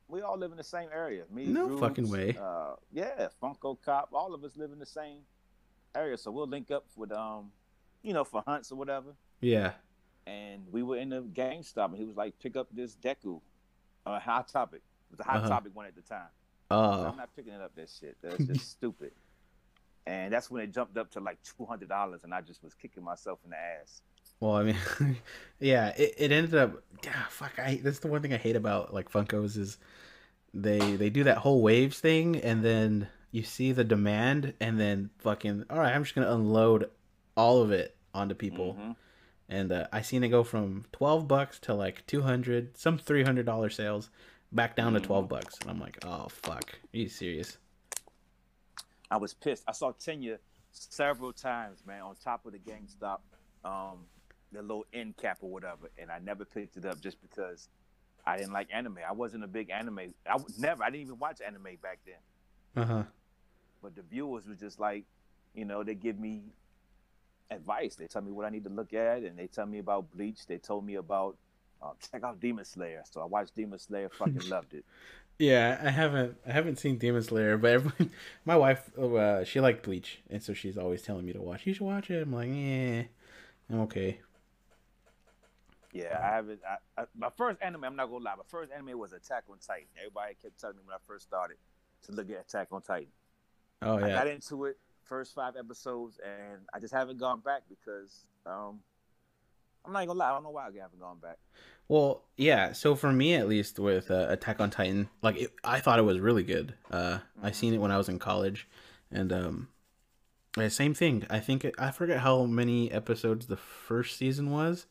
we all live in the same area. Me, no fucking way. Uh, yeah, Funko Cop. All of us live in the same area, so we'll link up with um, you know, for hunts or whatever. Yeah. And we were in the GameStop, and he was like, "Pick up this Deku, uh, Hot Topic." It was a Hot uh-huh. Topic one at the time. Oh. I'm not picking it up. That shit. That's just stupid. And that's when it jumped up to like two hundred dollars, and I just was kicking myself in the ass. Well, I mean, (laughs) yeah, it, it ended up. Yeah, fuck. I that's the one thing I hate about like Funkos is they they do that whole waves thing, and then you see the demand, and then fucking all right, I'm just gonna unload all of it onto people. Mm-hmm. And uh, I seen it go from twelve bucks to like two hundred, some three hundred dollar sales, back down mm-hmm. to twelve bucks, and I'm like, oh fuck, are you serious? I was pissed. I saw Tenya several times, man, on top of the GameStop, um, the little end cap or whatever, and I never picked it up just because I didn't like anime. I wasn't a big anime. I was never. I didn't even watch anime back then. Uh huh. But the viewers were just like, you know, they give me advice. They tell me what I need to look at, and they tell me about Bleach. They told me about uh, check out Demon Slayer. So I watched Demon Slayer. (laughs) Fucking loved it. Yeah, I haven't. I haven't seen Demon Slayer, but everyone, (laughs) my wife, uh, she liked Bleach, and so she's always telling me to watch. You should watch it. I'm like, yeah, I'm okay. Yeah, I haven't. I, I, my first anime, I'm not gonna lie, my first anime was Attack on Titan. Everybody kept telling me when I first started to look at Attack on Titan. Oh yeah. I got into it first five episodes, and I just haven't gone back because um, I'm not gonna lie, I don't know why I haven't gone back. Well, yeah. So for me, at least, with uh, Attack on Titan, like it, I thought it was really good. Uh, mm-hmm. I seen it when I was in college, and um, same thing. I think I forget how many episodes the first season was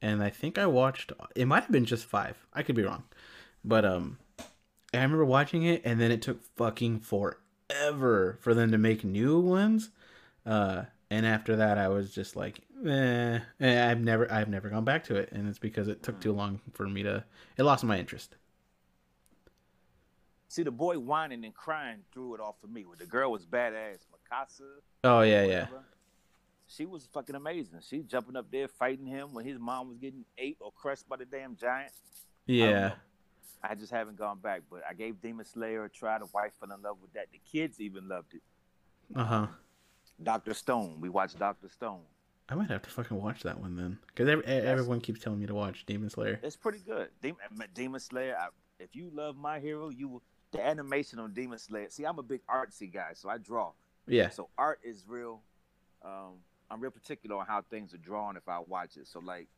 and I think I watched. It might have been just five. I could be wrong, but um, I remember watching it, and then it took fucking forever for them to make new ones. Uh, and after that, I was just like, eh. I've never, I've never gone back to it, and it's because it took too long for me to. It lost my interest. See, the boy whining and crying threw it off for me. The girl was badass, Mikasa. Oh yeah, yeah she was fucking amazing. She jumping up there fighting him when his mom was getting ate or crushed by the damn giant. Yeah. I, I just haven't gone back, but I gave Demon Slayer a try. The wife fell in love with that. The kids even loved it. Uh huh. Doctor Stone. We watched Doctor Stone. I might have to fucking watch that one then, because every, everyone keeps telling me to watch Demon Slayer. It's pretty good. Demon, Demon Slayer. I, if you love My Hero, you will, the animation on Demon Slayer. See, I'm a big artsy guy, so I draw. Yeah. So art is real. Um, I'm real particular on how things are drawn if I watch it. So like,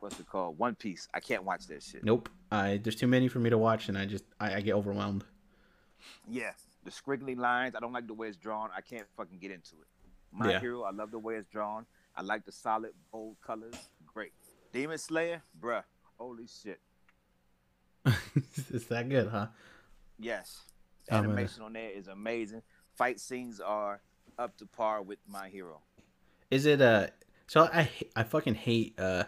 what's it called? One Piece. I can't watch that shit. Nope. I there's too many for me to watch, and I just I, I get overwhelmed. Yeah, the squiggly lines. I don't like the way it's drawn. I can't fucking get into it. My yeah. Hero. I love the way it's drawn. I like the solid bold colors. Great. Demon Slayer, bruh. Holy shit. (laughs) Is that good, huh? Yes. Animation on there is amazing. Fight scenes are up to par with My Hero. Is it uh so I I fucking hate uh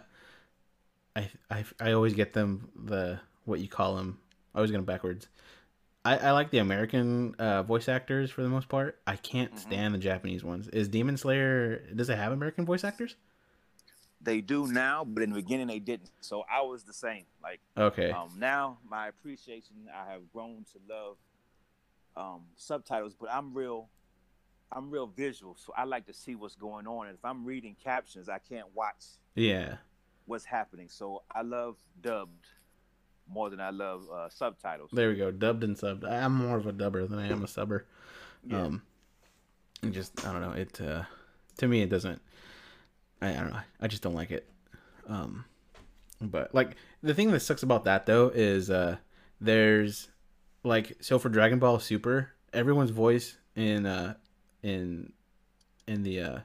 I I I always get them the what you call them. I was going backwards. I, I like the American uh, voice actors for the most part. I can't Mhm. stand the Japanese ones. Is Demon Slayer does it have American voice actors? They do now, but in the beginning they didn't. So I was the same. Like Okay. um, now, my appreciation, I have grown to love um, subtitles, but I'm real. I'm real visual, so I like to see what's going on. And if I'm reading captions, I can't watch yeah. what's happening. So I love dubbed more than I love uh, subtitles. There we go. Dubbed and subbed. I'm more of a dubber than I am a subber. Yeah. Um, just I don't know. It uh, to me it doesn't. I, I don't know. I just don't like it. Um, but like the thing that sucks about that though is uh, there's like so for Dragon Ball Super, everyone's voice in uh in in the uh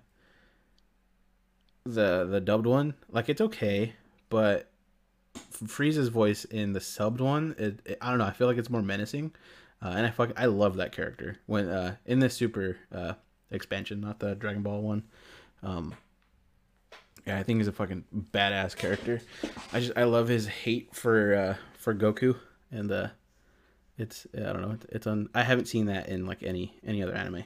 the the dubbed one like it's okay, but Frieza's voice in the subbed one, it, it- I don't know. I feel like it's more menacing, uh, and I fuck, I love that character when uh, in this Super uh, expansion, not the Dragon Ball one. Um, yeah, I think he's a fucking badass character. I just I love his hate for uh, for Goku, and uh, it's I don't know. It's, it's on. I haven't seen that in like any any other anime.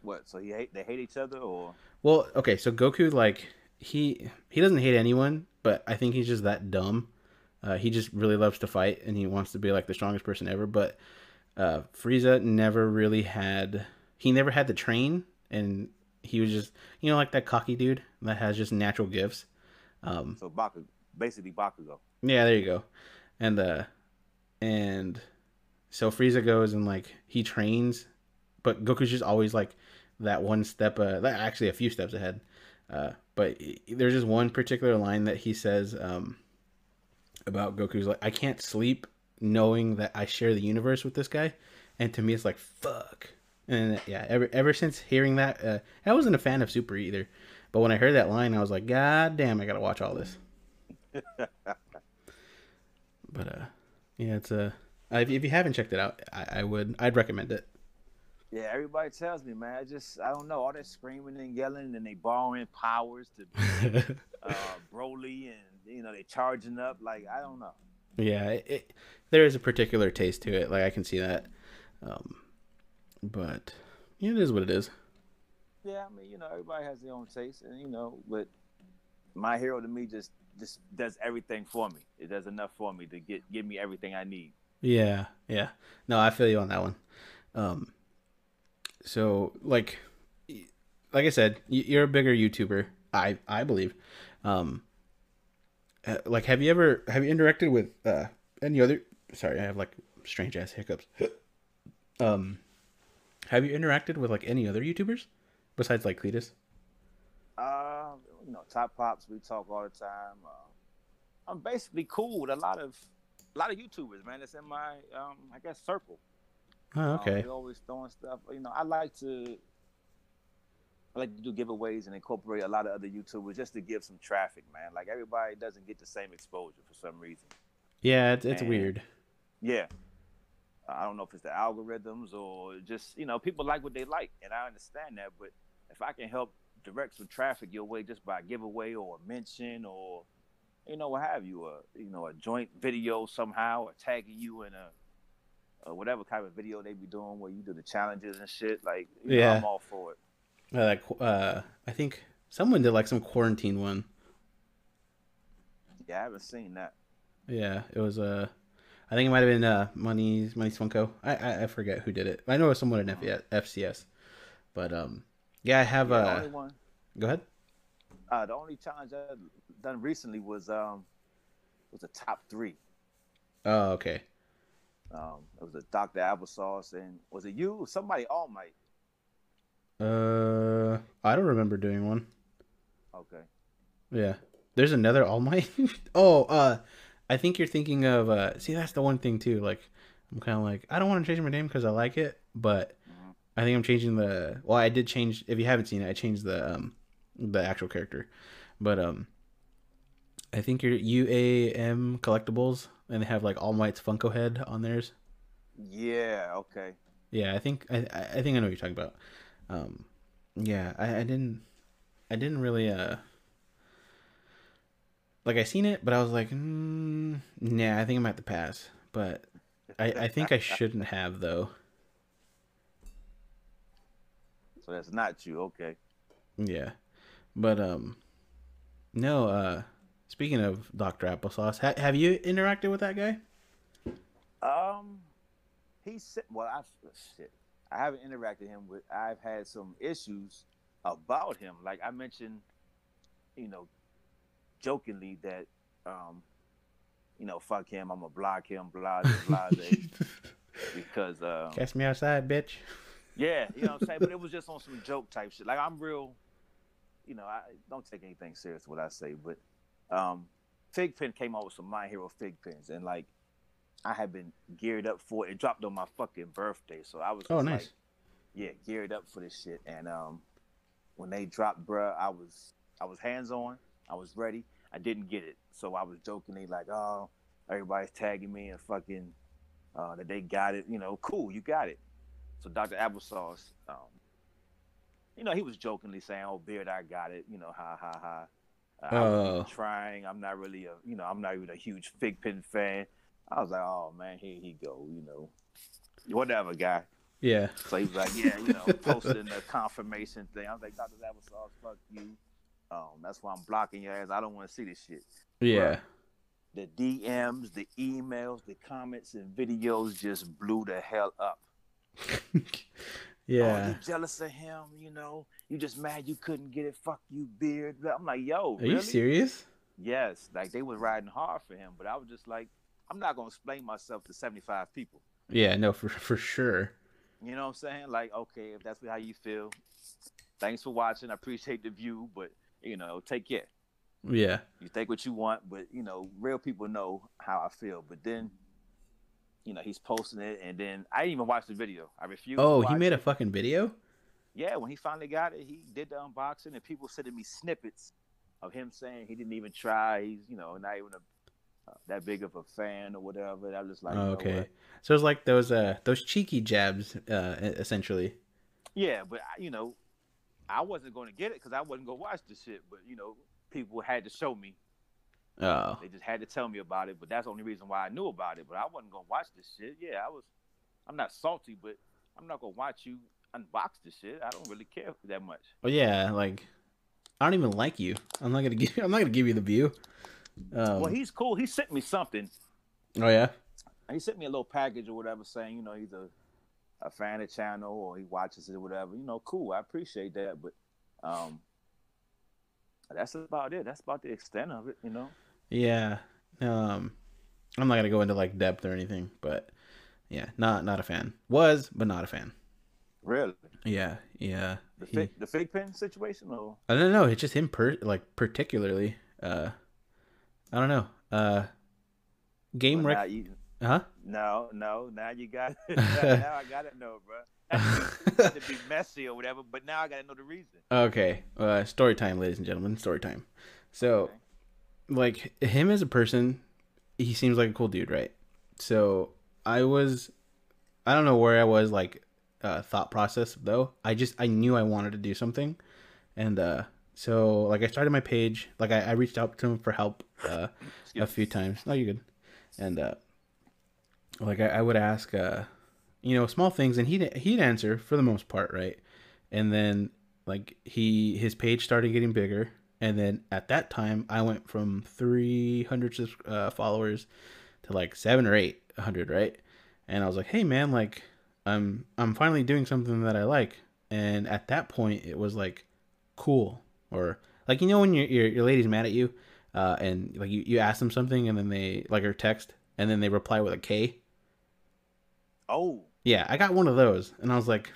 What? So you hate? They hate each other, or Well, okay, so Goku like he he doesn't hate anyone, but I think he's just that dumb. Uh, he just really loves to fight and he wants to be like the strongest person ever. But uh, Frieza never really had he never had to train, and he was just you know like that cocky dude that has just natural gifts. Um, so Bakugo, basically Bakugo. yeah, there you go. And uh and so Frieza goes and like he trains, but Goku's just always like that one step uh that- actually a few steps ahead. Uh but there's just one particular line that he says um about Goku's like I can't sleep knowing that I share the universe with this guy. And to me it's like fuck. And yeah, ever ever since hearing that uh I wasn't a fan of Super either. But when I heard that line I was like god damn I got to watch all this. (laughs) But uh, yeah, it's a. Uh, if, if you haven't checked it out, I, I would. I'd recommend it. Yeah, everybody tells me, man. I just I don't know all that screaming and yelling, and they borrowing powers to (laughs) uh, Broly, and you know they charging up. Like I don't know. yeah, it, it, there is a particular taste to it. Like I can see that. Um, but yeah, it is what it is. Yeah, I mean, you know, everybody has their own taste, and you know, but my hero to me just just does everything for me. It does enough for me to get give me everything I need. Yeah, yeah. No, I feel you on that one. Um, so like, like I said, you're a bigger YouTuber. I I believe. Um, uh, like, have you ever have you interacted with uh any other? Sorry, I have like strange ass hiccups. (laughs) um, have you interacted with like any other YouTubers besides like Cletus? Uh, you know, top pops, we talk all the time. Uh, I'm basically cool with a lot of a lot of YouTubers, man. That's in my um, I guess circle. Oh, Um, okay. they always throwing stuff. You know, I like to. I like to do giveaways and incorporate a lot of other YouTubers just to give some traffic, man. Like everybody doesn't get the same exposure for some reason. Yeah, it's it's Man. weird. Yeah. I don't know if it's the algorithms or just, you know, people like what they like. And I understand that. But if I can help direct some traffic your way just by a giveaway or a mention or, you know, what have you, a, you know, a joint video somehow or tagging you in a, or whatever kind of video they be doing where you do the challenges and shit, like, you know, Yeah. I'm all for it. Uh, like uh, I think someone did like some quarantine one. Yeah, I haven't seen that. Yeah, it was Uh, I think it might have been uh, Money's Money's Funko. I, I I forget who did it. I know it was someone in F- FCS, but um, yeah, I have. Yeah, uh, go ahead. uh, the only challenge I've done recently was, um, was a top three. Oh, okay. Um, it was a Dr. Applesauce, and was it you? Somebody All Might. Uh, I don't remember doing one. Okay. Yeah, there's another All Might. (laughs) oh, uh, I think you're thinking of. Uh, see, that's the one thing too. Like, I'm kind of like I don't want to change my name because I like it, but Mhm. I think I'm changing the. Well, I did change. If you haven't seen it, I changed the um the actual character, but um, I think you're UAM collectibles, and they have like All Might's Funko head on theirs. Yeah. Okay. Yeah, I think I I think I know what you're talking about. Um, yeah, I, I didn't I didn't really uh like I seen it, but I was like, mm, nah, I think I'm at the pass. But I, I think I (laughs) shouldn't have though. So that's not you, okay? Yeah, but um, no. Uh, speaking of Doctor Applesauce, ha- have you interacted with that guy? Um, he said, well, I shit, I haven't interacted him with. I've had some issues about him. Like I mentioned, you know, jokingly that, um, you know, fuck him. I'm gonna block him. Blah blah blah. (laughs) because uh, catch me outside, bitch. Yeah, you know what I'm saying. but it was (laughs) just on some joke type shit. Like I'm real. You know, I don't take anything serious what I say, but um, FiGPiN came out with some My Hero FiGPiNs, and like I had been geared up for it. It dropped on my fucking birthday, so I was oh nice. Like, yeah, geared up for this shit. And um, when they dropped, bruh, I was I was hands on. I was ready. I didn't get it, so I was jokingly like, "Oh, everybody's tagging me and fucking uh, that they got it." You know, cool, you got it. So Dr. Applesauce, um, you know, he was jokingly saying, "Oh, beard, I got it." You know, ha ha ha. Uh, Oh. I'm trying. I'm not really a, you know, I'm not even a huge FiGPiN fan. I was like, "Oh man, here he go." You know, whatever, guy. Yeah. So he was like, yeah, you know, posting the confirmation thing. I was like, Dr. Applesauce, fuck you. Um, that's why I'm blocking your ass. I don't want to see this shit. Yeah. The DMs, the emails, the comments, and videos just blew the hell up. Oh, (laughs) yeah. you jealous of him? You know, you just mad you couldn't get it. Fuck you, beard. I'm like, yo, Are really? you serious? Yes, like they was riding hard for him, but I was just like, I'm not gonna explain myself to 75 people. Yeah. No, for for sure. You know what I'm saying? Like, okay, if that's how you feel, thanks for watching. I appreciate the view, but you know, take care. Yeah. You think what you want, but you know, real people know how I feel. But then, you know, he's posting it, and then I didn't even watch the video. I refused. to Oh, he made a fucking video. Yeah, when he finally got it, he did the unboxing, and people sending me snippets of him saying he didn't even try. He's, you know, not even a, uh, that big of a fan or whatever. And I was just like, you know okay. So it's like those uh those cheeky jabs, uh, essentially. Yeah, but I- you know, I wasn't going to get it because I wasn't going to watch the shit. But you know, people had to show me. Oh. They just had to tell me about it. But that's the only reason why I knew about it. But I wasn't going to watch this shit. Yeah, I was. I'm not salty, but I'm not going to watch you unbox this shit. I don't really care that much. Well, yeah. Like, I don't even like you. I'm not gonna (laughs) give. I'm not gonna give you the view. Um, well, he's cool. He sent me something. oh yeah. He sent me a little package or whatever, saying you know he's a a fan of channel or he watches it or whatever. You know, cool. I appreciate that, but um, that's about it. That's about the extent of it. You know. Yeah. Um, I'm not gonna go into like depth or anything, but yeah, not not a fan. Was, but not a fan. Really. Yeah. Yeah. The He- fake, the fake pen situation, or I don't know. It's just him, per like particularly. Uh, I don't know. Uh, game Well, rec. you, Huh? no, no. Now you got. (laughs) now I gotta know, bro. to be messy or whatever, but now I gotta know the reason. Okay. Uh, story time, ladies and gentlemen. Story time. So, Okay. like him as a person, he seems like a cool dude, right? So I was, I don't know where I was like, uh, thought process though. I just I knew I wanted to do something, and uh, so like I started my page. Like I, I reached out to him for help uh, (laughs) a few times. No, you good. And uh, like I, I would ask, uh, you know, small things, and he'd he'd answer for the most part, right? And then like he his page started getting bigger, and then at that time I went from three hundred uh, followers to like seven or eight hundred, right? And I was like, hey man, like I'm I'm finally doing something that I like, and at that point it was like cool or like you know when your your, your lady's mad at you, uh, and like you, you ask them something and then they like her text and then they reply with a K. Oh, Yeah, I got one of those, and I was like,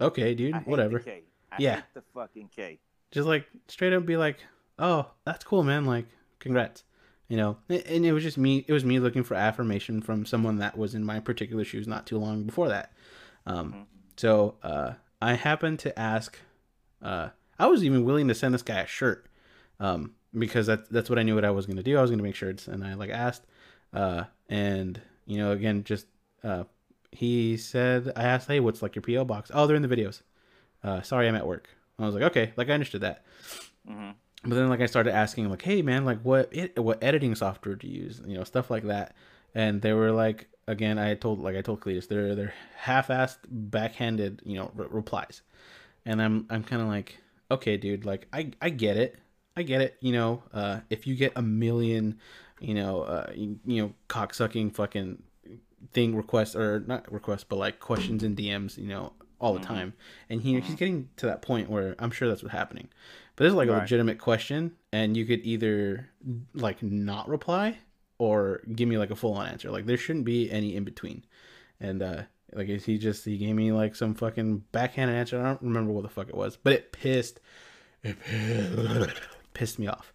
okay, dude, whatever. The K. I Yeah. the fucking K. Just like straight up be like, oh, that's cool, man. Like, congrats. You know, and it was just me. It was me looking for affirmation from someone that was in my particular shoes not too long before that. Um, Mhm. so uh, I happened to ask. Uh, I was even willing to send this guy a shirt, um, because that's that's what I knew what I was gonna do. I was gonna make shirts, and I like asked, uh, and you know, again, just uh, he said I asked, hey, what's like your PO box? Oh, they're in the videos. Uh, sorry, I'm at work. I was like, okay, like I understood that. hmm but then like I started asking him like, hey man, like what it, what editing software do you use? You know, stuff like that. And they were like, again, I told like I told Cletus, they're they're half-assed, backhanded, you know, re- replies. And I'm I'm kind of like, okay, dude, like I I get it, I get it. You know, uh, if you get a million, you know, uh, you, you know, cocksucking fucking thing requests or not requests, but like questions in DMs, you know, all the time. And he, he's getting to that point where I'm sure that's what's happening. This is like a Right. legitimate question, and you could either like not reply or give me like a full on answer. Like there shouldn't be any in between. And uh like he just he gave me like some fucking backhanded answer. I don't remember what the fuck it was, but it pissed it pissed, pissed me off.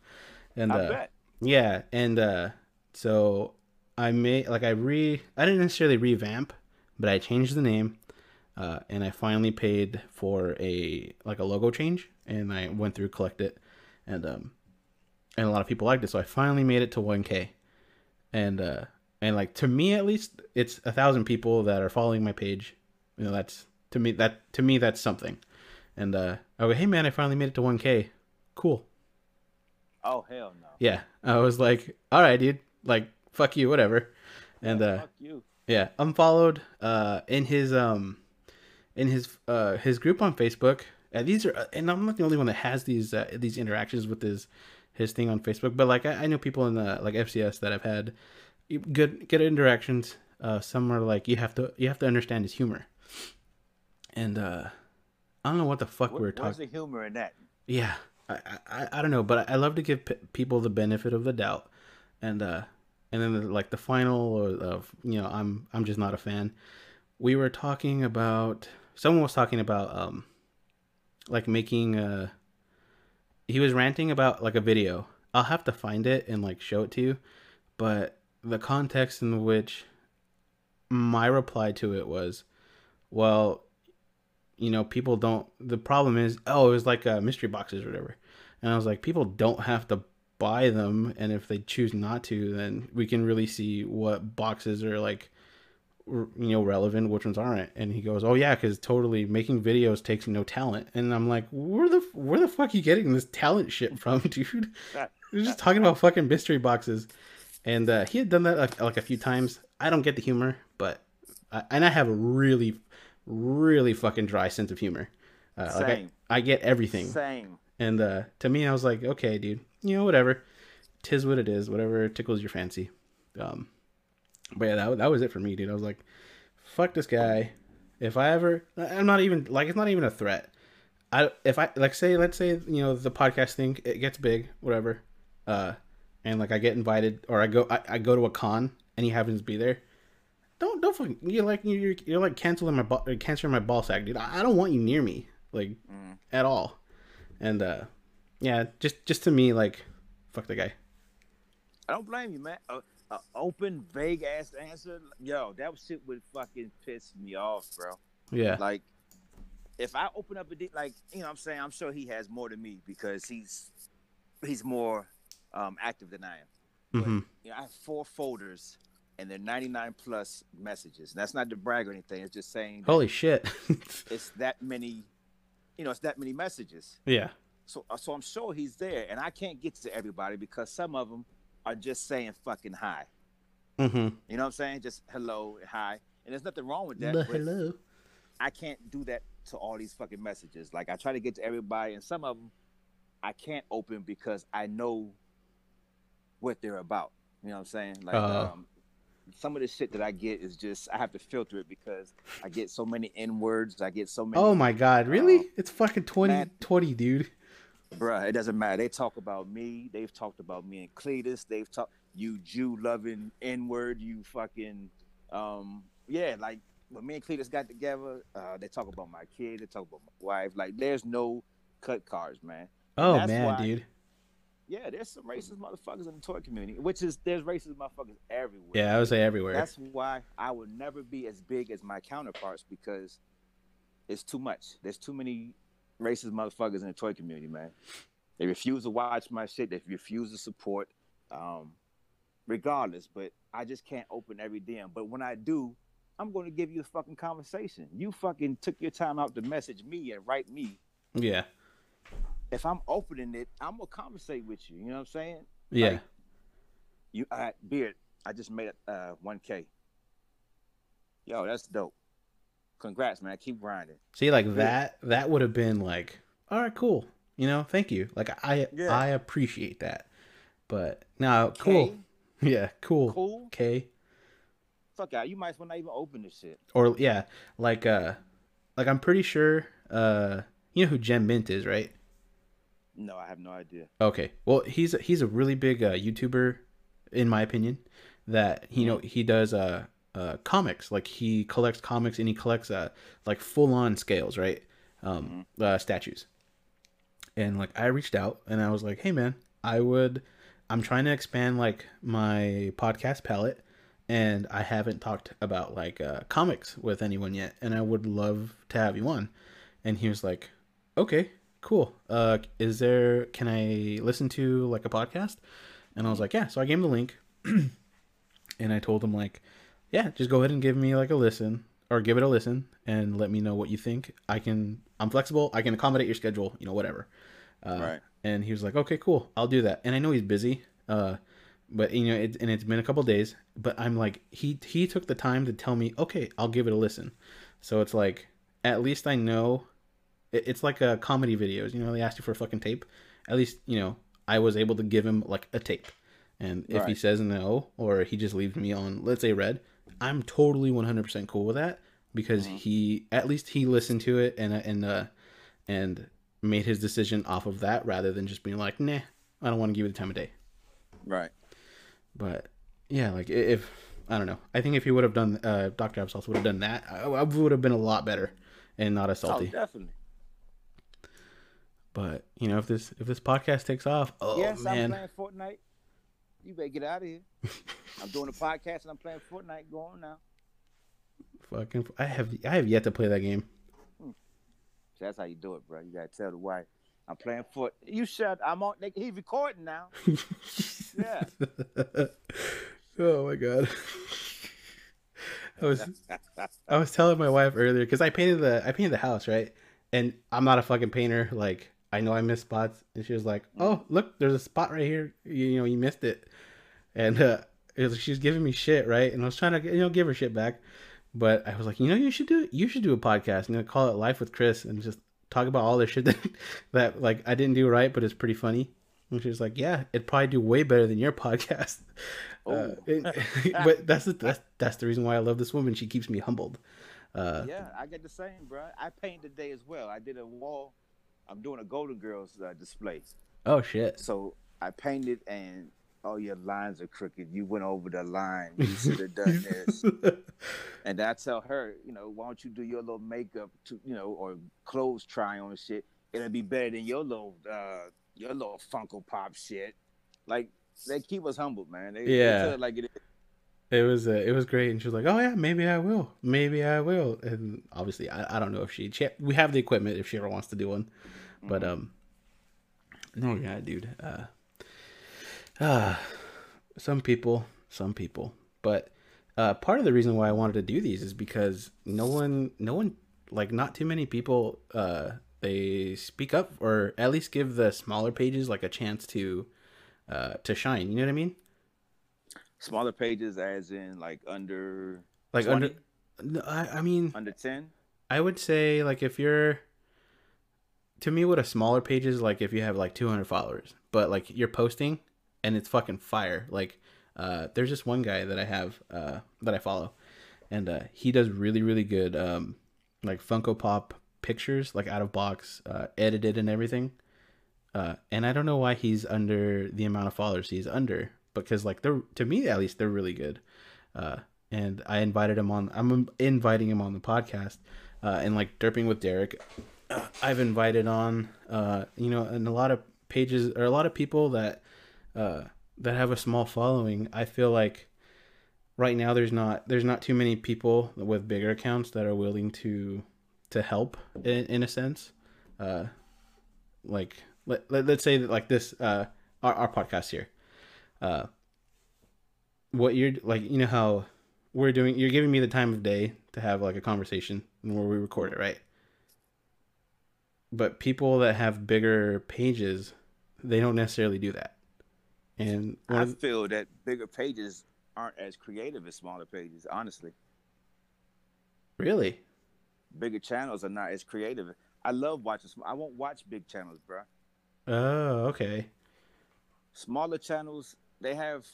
And uh yeah, and uh so I made like I re I didn't necessarily revamp, but I changed the name. Uh, and I finally paid for a like a logo change, and I went through collect it, and um, and a lot of people liked it, so I finally made it to 1K, and uh, and like to me at least, it's a thousand people that are following my page, you know that's to me that to me that's something, and uh, I go hey man I finally made it to 1K, cool, Oh hell no. yeah. I was like all right dude. Like fuck you whatever, and uh Fuck you. yeah, unfollowed uh in his um in his uh his group on Facebook. Uh, these are and I'm not the only one that has these uh, these interactions with his his thing on Facebook, but like I, I know people in the like FCS that have had good good interactions. Uh some are like you have to you have to understand his humor. And uh I don't know what the fuck What, we were where's talking the humor in that? yeah I, I i don't know but i love to give p- people the benefit of the doubt and uh and then the, like the final of you know i'm i'm just not a fan we were talking about someone was talking about um like making uh he was ranting about like a video. I'll have to find it and like show it to you but the context in which my reply to it was well you know people don't the problem is oh it was like uh, mystery boxes or whatever. And i was like people don't have to buy them and if they choose not to then we can really see what boxes are like you know relevant which ones aren't and he goes oh yeah because totally making videos takes no talent and i'm like where the where the fuck you getting this talent shit from (laughs) dude you're just talking about fucking mystery boxes and uh, he had done that like, like a few times i don't get the humor but I, and i have a really really fucking dry sense of humor uh, like I, Same. I get everything Same. and uh, to me, I was like, okay, dude, you know, whatever. Tis what it is. Whatever tickles your fancy. Um, but yeah, that that was it for me, dude. I was like, fuck this guy. If I ever, I'm not even like it's not even a threat. I if I like say let's say you know the podcast thing it gets big whatever, uh, and like I get invited or I go I, I go to a con and he happens to be there. Don't don't fucking you're like you're you're like canceling my ball canceling my ball sack, dude. I, I don't want you near me like at all. And uh yeah, just just to me like fuck the guy. I don't blame you, man. A, a open, vague ass answer, yo, that shit would fucking piss me off, bro. Yeah. Like, if I open up a de- like, you know, what I'm saying, I'm sure he has more than me because he's he's more um, active than I am. hmm You know, I have four folders and they're 99 plus messages. And that's not to brag or anything. It's just saying Holy shit. (laughs) it's that many, you know, it's that many messages. yeah. So, uh, so I'm sure he's there, and I can't get to everybody because some of them are just saying fucking hi. Mm-hmm. You know what I'm saying? Just hello, hi, and there's nothing wrong with that. The hello. I can't do that to all these fucking messages. Like I try to get to everybody, and some of them I can't open because I know what they're about. You know what I'm saying? Like Uh. um, some of the shit that I get is just I have to filter it because I get so many n words. I get so many. Oh my god, really? Uh, it's fucking 20 man. 20, dude. Bruh, it doesn't matter. They talk about me. They've talked about me and Cletus. They've talked you Jew loving N word. You fucking um yeah. Like when me and Cletus got together, uh, they talk about my kid. They talk about my wife. Like there's no cut cards, man. Oh That's man, why- dude. Yeah, there's some racist motherfuckers in the toy community, which is there's racist motherfuckers everywhere. Yeah, I would say everywhere. That's why I will never be as big as my counterparts because it's too much. There's too many racist motherfuckers in the toy community, man. They refuse to watch my shit. They refuse to support, um, regardless. But I just can't open every DM. But when I do, I'm going to give you a fucking conversation. You fucking took your time out to message me and write me. yeah. if I'm opening it, I'm gonna conversate with you. You know what I'm saying? Yeah. Like, you, I beard. I just made it uh 1K. Yo, that's dope. Congrats, man. Keep grinding. See, like that, that would have been like, all right, cool. You know, thank you. Like I, Yeah. I appreciate that. But now, cool. K, (laughs) Yeah, cool. Cool. Okay. Fuck out. You might as well not even open this shit. Or yeah, like uh, like I'm pretty sure uh, you know who Jem Mint is, right? No, I have no idea. Okay. Well, he's a, he's a really big uh, YouTuber, in my opinion. That you know he does uh, uh comics. Like he collects comics and he collects uh like full on scales, right? Um, uh, statues. And like I reached out and I was like, hey man, I would. I'm trying to expand like my podcast palette, and I haven't talked about like uh, comics with anyone yet, and I would love to have you on. And he was like, okay, cool. Uh, is there? Can I listen to like a podcast? And I was like, yeah. So I gave him the link, (clears throat) and I told him like, yeah, just go ahead and give me like a listen or give it a listen and let me know what you think. I can. I'm flexible. I can accommodate your schedule. You know, whatever. Uh, Right. And he was like, okay, cool. I'll do that. And I know he's busy. Uh, but you know, it, and it's been a couple days. But I'm like, he he took the time to tell me, okay, I'll give it a listen. So it's like, at least I know. It, it's like a comedy videos. You know, they asked you for a fucking tape. At least you know I was able to give him like a tape. And if he says no, or he just leaves me on, let's say red, I'm totally 100% cool with that because he at least he listened to it and and uh and made his decision off of that rather than just being like, nah, I don't want to give you the time of day. Right. But yeah, like if I don't know, I think if he would have done, uh, Doctor Absol would have done that, I, I would have been a lot better and not as Oh, salty. definitely. But you know, if this if this podcast takes off, oh yes, I'm man, playing Fortnite. You better get out of here. I'm doing a podcast and I'm playing Fortnite. Go on now. fucking, I have I have yet to play that game. Hmm. So that's how you do it, bro. You gotta tell the wife. I'm playing foot. You shut. I'm on. they- He's recording now. (laughs) Yeah. oh my god. I was I was telling my wife earlier because I painted the I painted the house right, and I'm not a fucking painter. Like I know I miss spots, and she was like, "Oh, look, there's a spot right here. You, you know, you missed it." And uh, it was, she was giving me shit, right? And I was trying to you know give her shit back, but I was like, you know, you should do it, you should do a podcast and call it Life with Chris and just talk about all the shit (laughs) that that like I didn't do right, but it's pretty funny. And she was like, "Yeah, it'd probably do way better than your (laughs) podcast." Uh, Oh. (laughs) and- but that's the, that's that's the reason why I love this woman. She keeps me humbled. Uh, yeah, I get the same, bro. I painted today as well. I did a wall. I'm doing a Golden Girls uh, display. Oh shit. So I painted and oh your lines are crooked. You went over the line. You should have (laughs) done this. and I tell her, you know, why don't you do your little makeup to you know, or clothes try on shit. It'll be better than your little uh your little Funko Pop shit. Like they keep us humble, man. They, they Yeah. tell it like it is. It was uh, it was great, and she was like, "Oh yeah, maybe I will, maybe I will." And obviously, I, I don't know if she, she we have the equipment if she ever wants to do one, but um, no, yeah, dude. Uh, uh, some people, some people, but uh, part of the reason why I wanted to do these is because no one, no one, like not too many people, uh, they speak up or at least give the smaller pages like a chance to, uh, to shine. You know what I mean? Smaller pages, as in like under Like 20? under, I, I mean, under ten. I would say like if you're to me what a smaller page is like if you have like 200 followers but like you're posting and it's fucking fire like uh there's this one guy that I have uh that I follow and uh he does really really good um like Funko Pop pictures like out of box uh edited and everything uh and I don't know why he's under the amount of followers he's under because like they're to me at least they're really good uh and I invited him on I'm inviting him on the podcast uh, and like derping with Derek, uh, I've invited on, uh, you know, and a lot of pages or a lot of people that uh, that have a small following. I feel like right now there's not there's not too many people with bigger accounts that are willing to to help in, in a sense. Uh, like let, let let's say that like this uh, our our podcast here. Uh, what you're like, you know how we're doing you're giving me the time of day to have like a conversation where we record it right but people that have bigger pages, they don't necessarily do that. And I feel that bigger pages aren't as creative as smaller pages. Honestly, really, bigger channels are not as creative. I love watching. sm- I won't watch big channels, bro. oh, okay, Smaller channels, they have.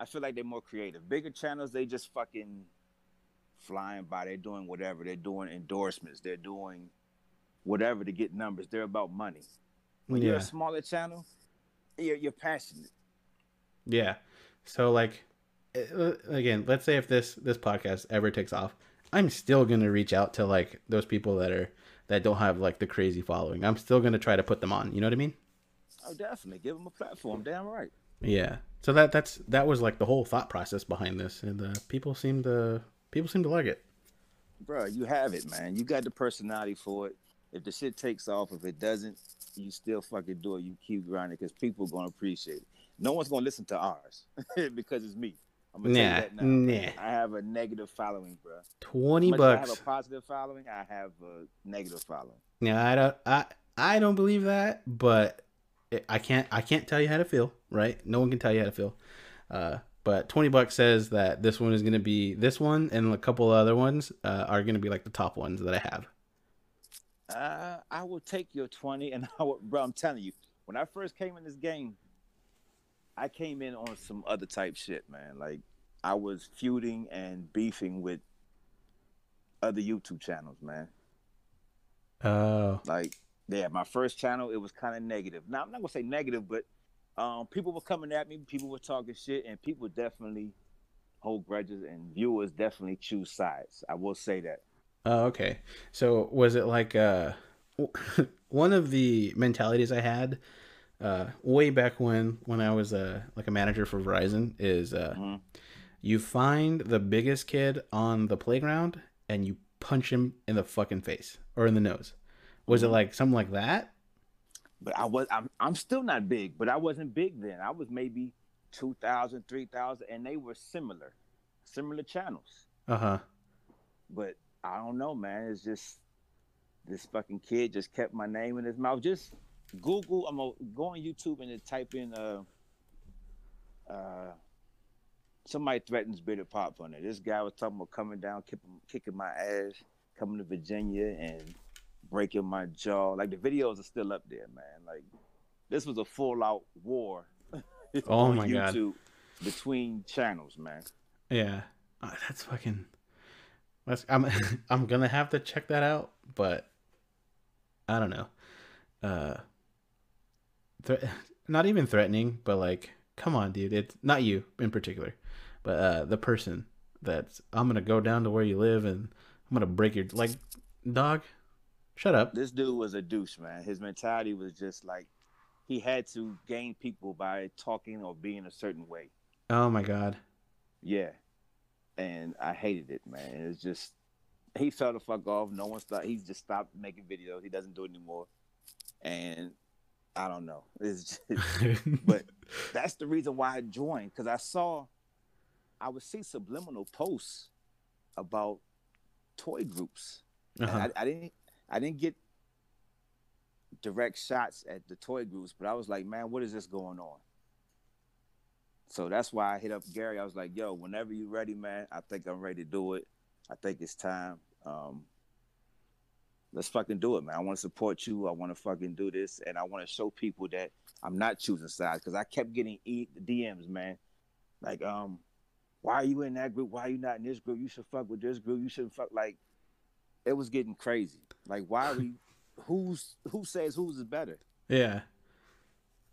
I feel like they're more creative. Bigger channels, they just fucking flying by. They're doing whatever. They're doing endorsements. They're doing whatever to get numbers. They're about money. When you're a smaller channel, you're, you're passionate. yeah. So like, uh, again, let's say if this this podcast ever takes off, I'm still gonna reach out to like those people that are that don't have like the crazy following. I'm still gonna try to put them on. You know what I mean? Oh, definitely. Give them a platform. Damn right. Yeah. So that that's that was like the whole thought process behind this, and uh, people seem to people seem to like it. Bro, you have it, man. You got the personality for it. If the shit takes off, if it doesn't, you still fucking do it. You keep grinding because people are gonna appreciate it. No one's gonna listen to ours (laughs) because it's me. I'm gonna Nah, that now. nah. I have a negative following, bro. Twenty bucks. I have a positive following. I have a negative following. Yeah, I don't, I, I don't believe that, but it, I can't, I can't tell you how to feel, right? No one can tell you how to feel. Uh, but twenty bucks says that this one is going to be this one, and a couple other ones uh, are going to be like the top ones that I have. Uh, I will take your 20 and (laughs) I will, bro, I'm telling you, when I first came in this game, I came in on some other type shit, man. Like I was feuding and beefing with other YouTube channels, man. Oh, Like, yeah, my first channel, it was kind of negative. Now I'm not gonna say negative, but um, people were coming at me, people were talking shit, and people definitely hold grudges, and viewers definitely choose sides. I will say that. oh, okay. So was it like uh, (laughs) one of the mentalities I had uh, way back when when I was uh, like a manager for Verizon is uh, Mhm. you find the biggest kid on the playground and you punch him in the fucking face or in the nose. Was it Mhm. like something like that? but I was I'm I'm still not big, but I wasn't big then. I was maybe 2,000, 3,000 and they were similar. Similar channels. Uh huh. But I don't know, man. It's just this fucking kid just kept my name in his mouth. Just Google, I'm gonna go on YouTube and then type in uh uh somebody threatens bitter pop on it. This guy was talking about coming down, kicking, kicking my ass, coming to Virginia and breaking my jaw. Like the videos are still up there, man. Like this was a full out war. (laughs) Oh on my God. YouTube between channels, man. Yeah. Uh, that's fucking. That's I'm (laughs) I'm gonna have to check that out, but I don't know. Uh, thre- (sighs) not even threatening, but like, come on, dude. It's not you in particular, but uh, the person that's I'm gonna go down to where you live and I'm gonna break your like, dog. Shut up. this dude was a douche, man. His mentality was just like he had to gain people by talking or being a certain way. Oh my god. Yeah. And I hated it, man. It's just he fell the fuck off. No one stopped. He just stopped making videos. He doesn't do it anymore. And I don't know. It's just, (laughs) but that's the reason why I joined because I saw I would see subliminal posts about toy groups. Uh-huh. I, I didn't I didn't get direct shots at the toy groups, but I was like, man, what is this going on? So that's why I hit up Gary. I was like, yo, whenever you're ready, man, I think I'm ready to do it. I think it's time. Um, let's fucking do it, man. I want to support you. I want to fucking do this, and I want to show people that I'm not choosing sides because I kept getting e- DMs, man. Like, um, why are you in that group? Why are you not in this group? You should fuck with this group. You shouldn't fuck like. It was getting crazy. Like, why are we? (laughs) who's who says who's is better? yeah.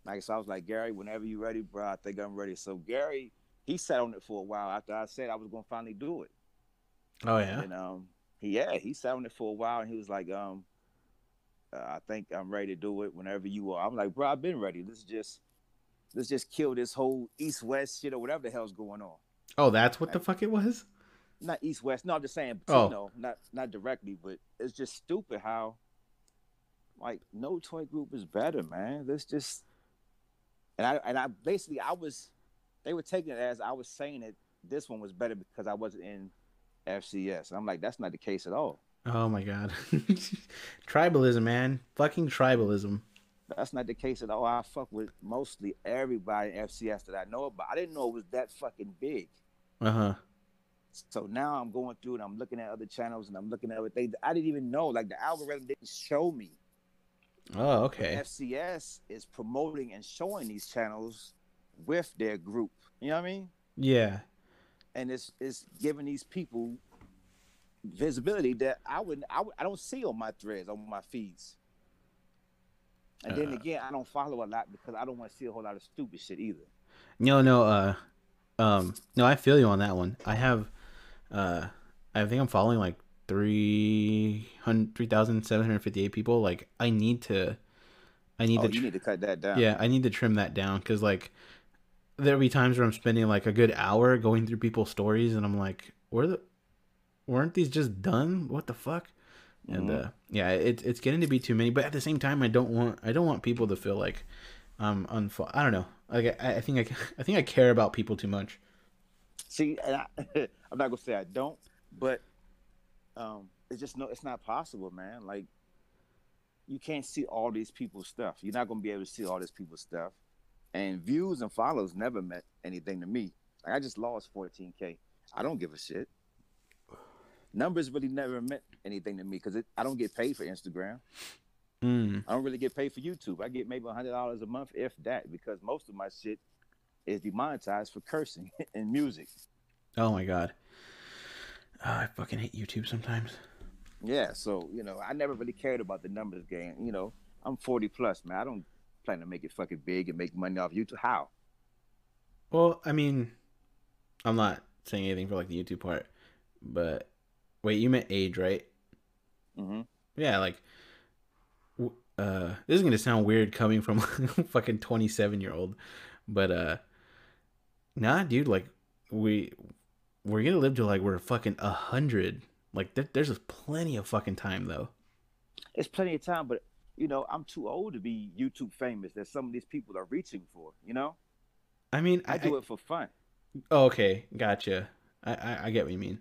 Like, so I was like, Gary, whenever you ready, bro, I think I'm ready. So Gary, he sat on it for a while after I said I was gonna finally do it. Oh yeah. And um, he yeah, he sat on it for a while, and he was like, um, uh, I think I'm ready to do it whenever you are. I'm like, bro, I've been ready. Let's just let's just kill this whole east west shit or whatever the hell's going on. Oh, that's what the fuck it was. Not east west. No, I'm just saying. Oh. You know, not not directly, but it's just stupid how. Like no toy group is better, man. Let's just. And I and I basically I was, they were taking it as I was saying that this one was better because I wasn't in FCS. I'm like, that's not the case at all. Oh my god. (laughs) tribalism, man. Fucking tribalism. That's not the case at all. I fuck with mostly everybody in FCS that I know about. I didn't know it was that fucking big. Uh huh. So now I'm going through and I'm looking at other channels and I'm looking at everything. I didn't even know. Like the algorithm didn't show me. Oh, okay. FCS is promoting and showing these channels with their group. You know what I mean? Yeah. And it's it's giving these people visibility that I wouldn't I, I don't see on my threads on my feeds. And then Uh. again, I don't follow a lot because I don't want to see a whole lot of stupid shit either. No, no, uh um no, I feel you on that one. I have uh I think I'm following like 300 3,758 people. Like I need to I need Oh, to you need to cut that down. Yeah, I need to trim that down cuz like there'll be times where I'm spending like a good hour going through people's stories and I'm like, "Where the weren't these just done? What the fuck?" And Mhm. uh yeah, it's it's getting to be too many, but at the same time I don't want I don't want people to feel like I'm um unfo- I don't know. Like I, I think I (laughs) I think I care about people too much. See, and I, (laughs) I'm not gonna say I don't, but um, it's just no, it's not possible, man. Like, you can't see all these people's stuff. You're not gonna be able to see all these people's stuff, and views and follows never meant anything to me. Like, I just lost 14k. I don't give a shit. Numbers really never meant anything to me because I don't get paid for Instagram. Mm. I don't really get paid for YouTube. I get maybe hundred dollars a month, if that, because most of my shit is demonetized for cursing (laughs) and music. Oh my god. Oh, I fucking hate YouTube sometimes. Yeah, so you know, I never really cared about the numbers game. You know, I'm 40 plus, man. I don't plan to make it fucking big and make money off YouTube. How? Well, I mean, I'm not saying anything for like the YouTube part, but wait, you meant age, right? Mm-hmm. Yeah, like, uh, this is gonna sound weird coming from (laughs) a fucking 27 year old, but uh, nah, dude, like, we we're gonna live to like we're fucking a hundred. Like, there, there's plenty of fucking time though. It's plenty of time, but you know, I'm too old to be YouTube famous. That some of these people are reaching for. You know, I mean, I, do it for fun. Oh, okay, gotcha. I, I I get what you mean,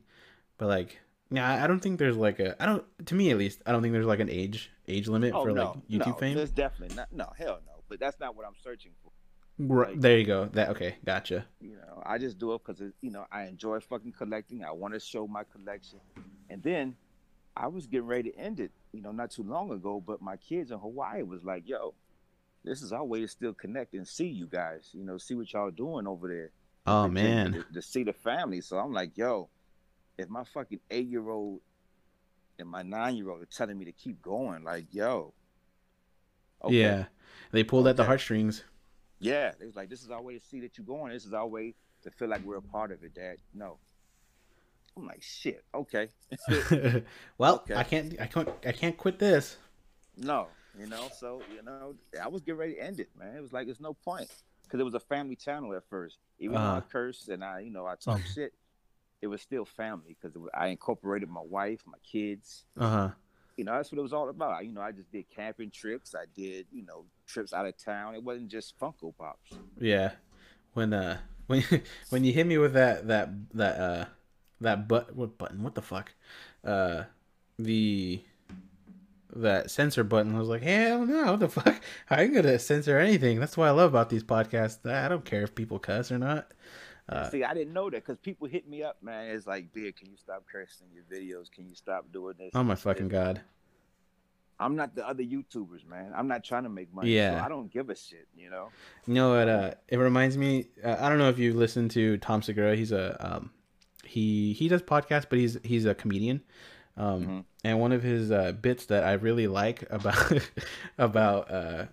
but like, yeah, I don't think there's like a I don't to me at least I don't think there's like an age age limit Oh for no, like YouTube no, fame. There's definitely not. No, hell no. But that's not what I'm searching for. Right, there you go. That okay, gotcha. You know, I just do it because you know I enjoy fucking collecting. I want to show my collection, and then I was getting ready to end it. You know, not too long ago. But my kids in Hawaii was like, "Yo, this is our way to still connect and see you guys. You know, see what y'all doing over there. Oh man, to, to see the family." So I'm like, "Yo, if my fucking eight year old and my nine year old are telling me to keep going, like, yo, okay, yeah, they pulled at the heartstrings. Yeah, it was like this is our way to see that you're going. This is our way to feel like we're a part of it, Dad. No. I'm like, shit, okay. (laughs) well, Okay. I can't, I can't, I can't quit this. no, you know, so you know, I was getting ready to end it, man. It was like there's no point. Because it was a family channel at first. Even though I Uh-huh. cursed and I, you know, I talk (laughs) shit, it was still family because I incorporated my wife, my kids. Uh huh. You know, that's what it was all about. You know, I just did camping trips. I did, you know, trips out of town. It wasn't just Funko Pops. Yeah, when uh (laughs) when when you hit me with that that that uh that but what button what the fuck uh the that censor button I was like hell no what the fuck (laughs) I ain't gonna censor anything that's what I love about these podcasts I don't care if people cuss or not uh See, I didn't know that because people hit me up, man. It's like, dude can you stop cursing your videos? Can you stop doing this? oh my fucking this?" god I'm not the other YouTubers, man. I'm not trying to make money. Yeah. So I don't give a shit, you know? You know what? Uh, it reminds me. Uh, I don't know if you listen to Tom Segura. He's a um, he he does podcasts, but he's he's a comedian. Um, Mhm. and one of his uh, bits that I really like about (laughs) about uh,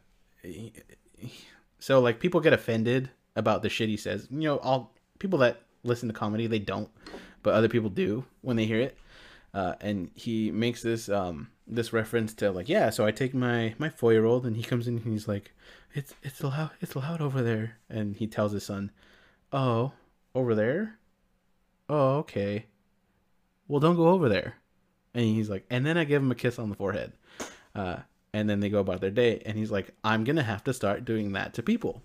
he- he- so like people get offended about the shit he says. You know, all people that listen to comedy they don't, but other people do when they hear it. Uh, and he makes this um this reference to like yeah so i take my my four year old and he comes in and he's like it's it's loud it's loud over there. And he tells his son oh over there? Oh okay. Well don't go over there. And he's like and then i give him a kiss on the forehead. Uh and then they go about their day and he's like i'm gonna have to start doing that to people.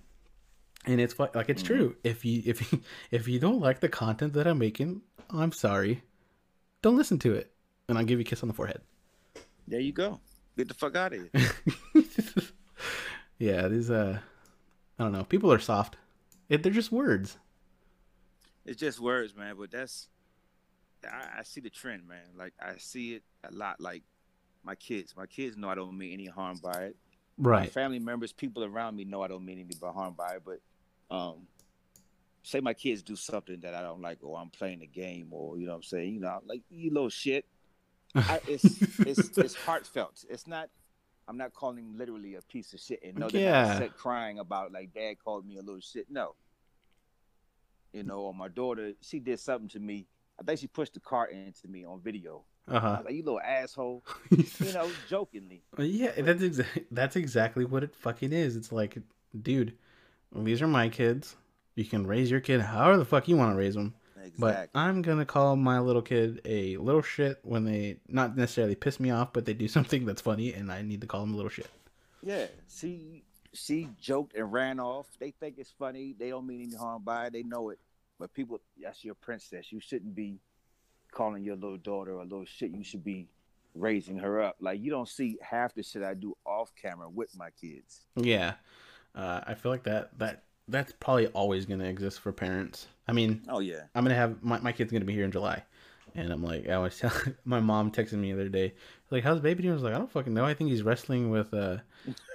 And it's like it's Mhm. true. If you if you (laughs) if you don't like the content that i'm making i'm sorry. Don't listen to it. And I'll give you a kiss on the forehead. There you go. Get the fuck out of here. (laughs) yeah, these uh, I don't know. People are soft. It, they're just words. It's just words, man. But that's I, I see the trend, man. Like I see it a lot. Like my kids, my kids know I don't mean any harm by it. My Right. family members, people around me know I don't mean any harm by it. But um, say my kids do something that I don't like, or I'm playing a game, or you know what I'm saying, you know, like you little shit. I, it's it's (laughs) it's heartfelt. It's not. I'm not calling literally a piece of shit and know that Yeah. Upset crying about like dad called me a little shit. No. You know, or my daughter, she did something to me. I think she pushed the cart into me on video. Uh I huh. was like, you little asshole. (laughs) You know, jokingly. yeah, that's exa- that's exactly what it fucking is. It's like, dude, these are my kids. You can raise your kid however the fuck you want to raise them. But I'm gonna call my little kid a little shit when they not necessarily piss me off, but they do (laughs) something that's funny, and I need to call them a little shit. Yeah. She she joked and ran off. They think it's funny. They don't mean any harm by it. They know it. But people that's your princess. You shouldn't be calling your little daughter a little shit. You should be raising her up. Like you don't see half the shit I do off camera with my kids. Yeah, uh, I feel like that that that's probably always gonna exist for parents. I mean, Oh yeah. I'm gonna have my, my kid's gonna be here in July, and I'm like, I was telling (laughs) my mom texted me the other day, like, how's baby doing? I was like, I don't fucking know. I think he's wrestling with, uh,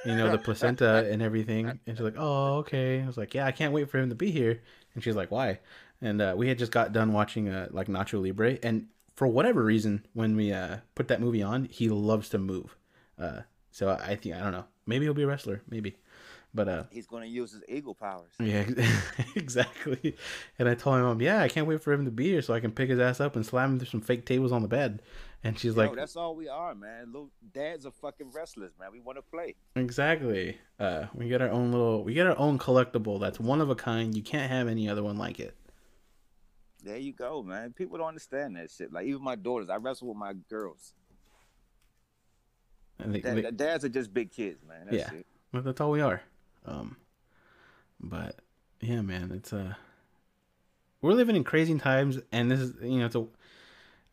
you know, the placenta and everything. And she's like, oh, okay. I was like, yeah, I can't wait for him to be here. And she's like, why? And uh, we had just got done watching uh, like Nacho Libre, and for whatever reason, when we uh, put that movie on, he loves to move. Uh, so I think I don't know. Maybe he'll be a wrestler. Maybe. But uh, He's gonna use his eagle powers. yeah, (laughs) exactly. And I told my mom, yeah, I can't wait for him to be here so I can pick his ass up and slam him through some fake tables on the bed. And she's Yo, like, that's all we are, man. Little dads are fucking wrestlers, man. We want to play. exactly. Uh, we get our own little, we get our own collectible that's one of a kind. You can't have any other one like it. There you go, man. People don't understand that shit. Like even my daughters, I wrestle with my girls. And they, Dad, they- dads are just big kids, man. That's Yeah. it. but that's all we are. Um, but yeah, man, it's uh, we're living in crazy times, and this is, you know, it's a,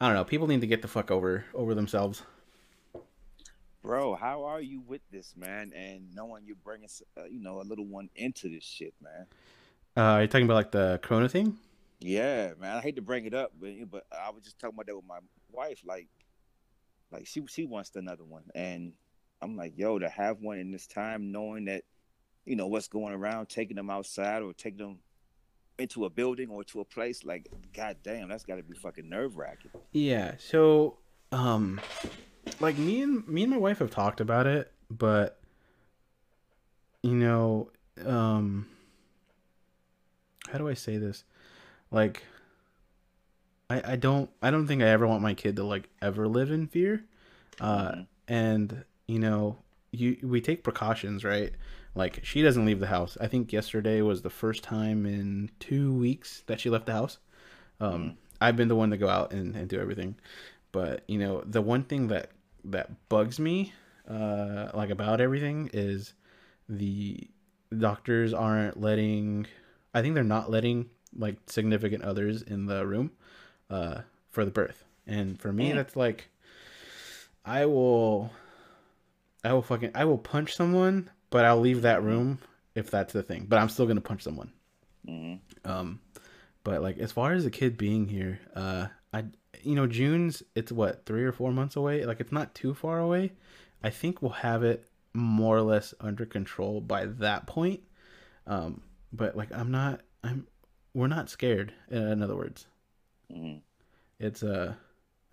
I don't know. People need to get the fuck over over themselves. Bro, how are you with this, man? And knowing you're bringing, uh, you know, a little one into this shit, man. Uh, are you talking about like the Corona thing? Yeah, man. I hate to bring it up, but but I was just talking about that with my wife. Like, like she she wants another one, and I'm like, yo, to have one in this time, knowing that, you know, what's going around, taking them outside or taking them into a building or to a place, like, god damn, that's got to be fucking nerve wracking. Yeah. So, um, like me and me and my wife have talked about it, but you know, um, how do I say this? Like, I I don't I don't think I ever want my kid to like ever live in fear. Uh, Mhm. and you know, you we take precautions, right? Like she doesn't leave the house. I think yesterday was the first time in two weeks that she left the house. Um, I've been the one to go out and, and do everything, but you know, the one thing that that bugs me, uh, like about everything is the doctors aren't letting. I think they're not letting like significant others in the room, uh, for the birth. And for me, Mm. that's like, I will, I will fucking, I will punch someone, but I'll leave that room if that's the thing. But I'm still gonna punch someone. hmm Um, but like as far as the kid being here, uh, I you know June's it's what three or four months away. Like it's not too far away. I think we'll have it more or less under control by that point. Um, but like I'm not, I'm we're not scared. uh, In other words, hmm it's uh,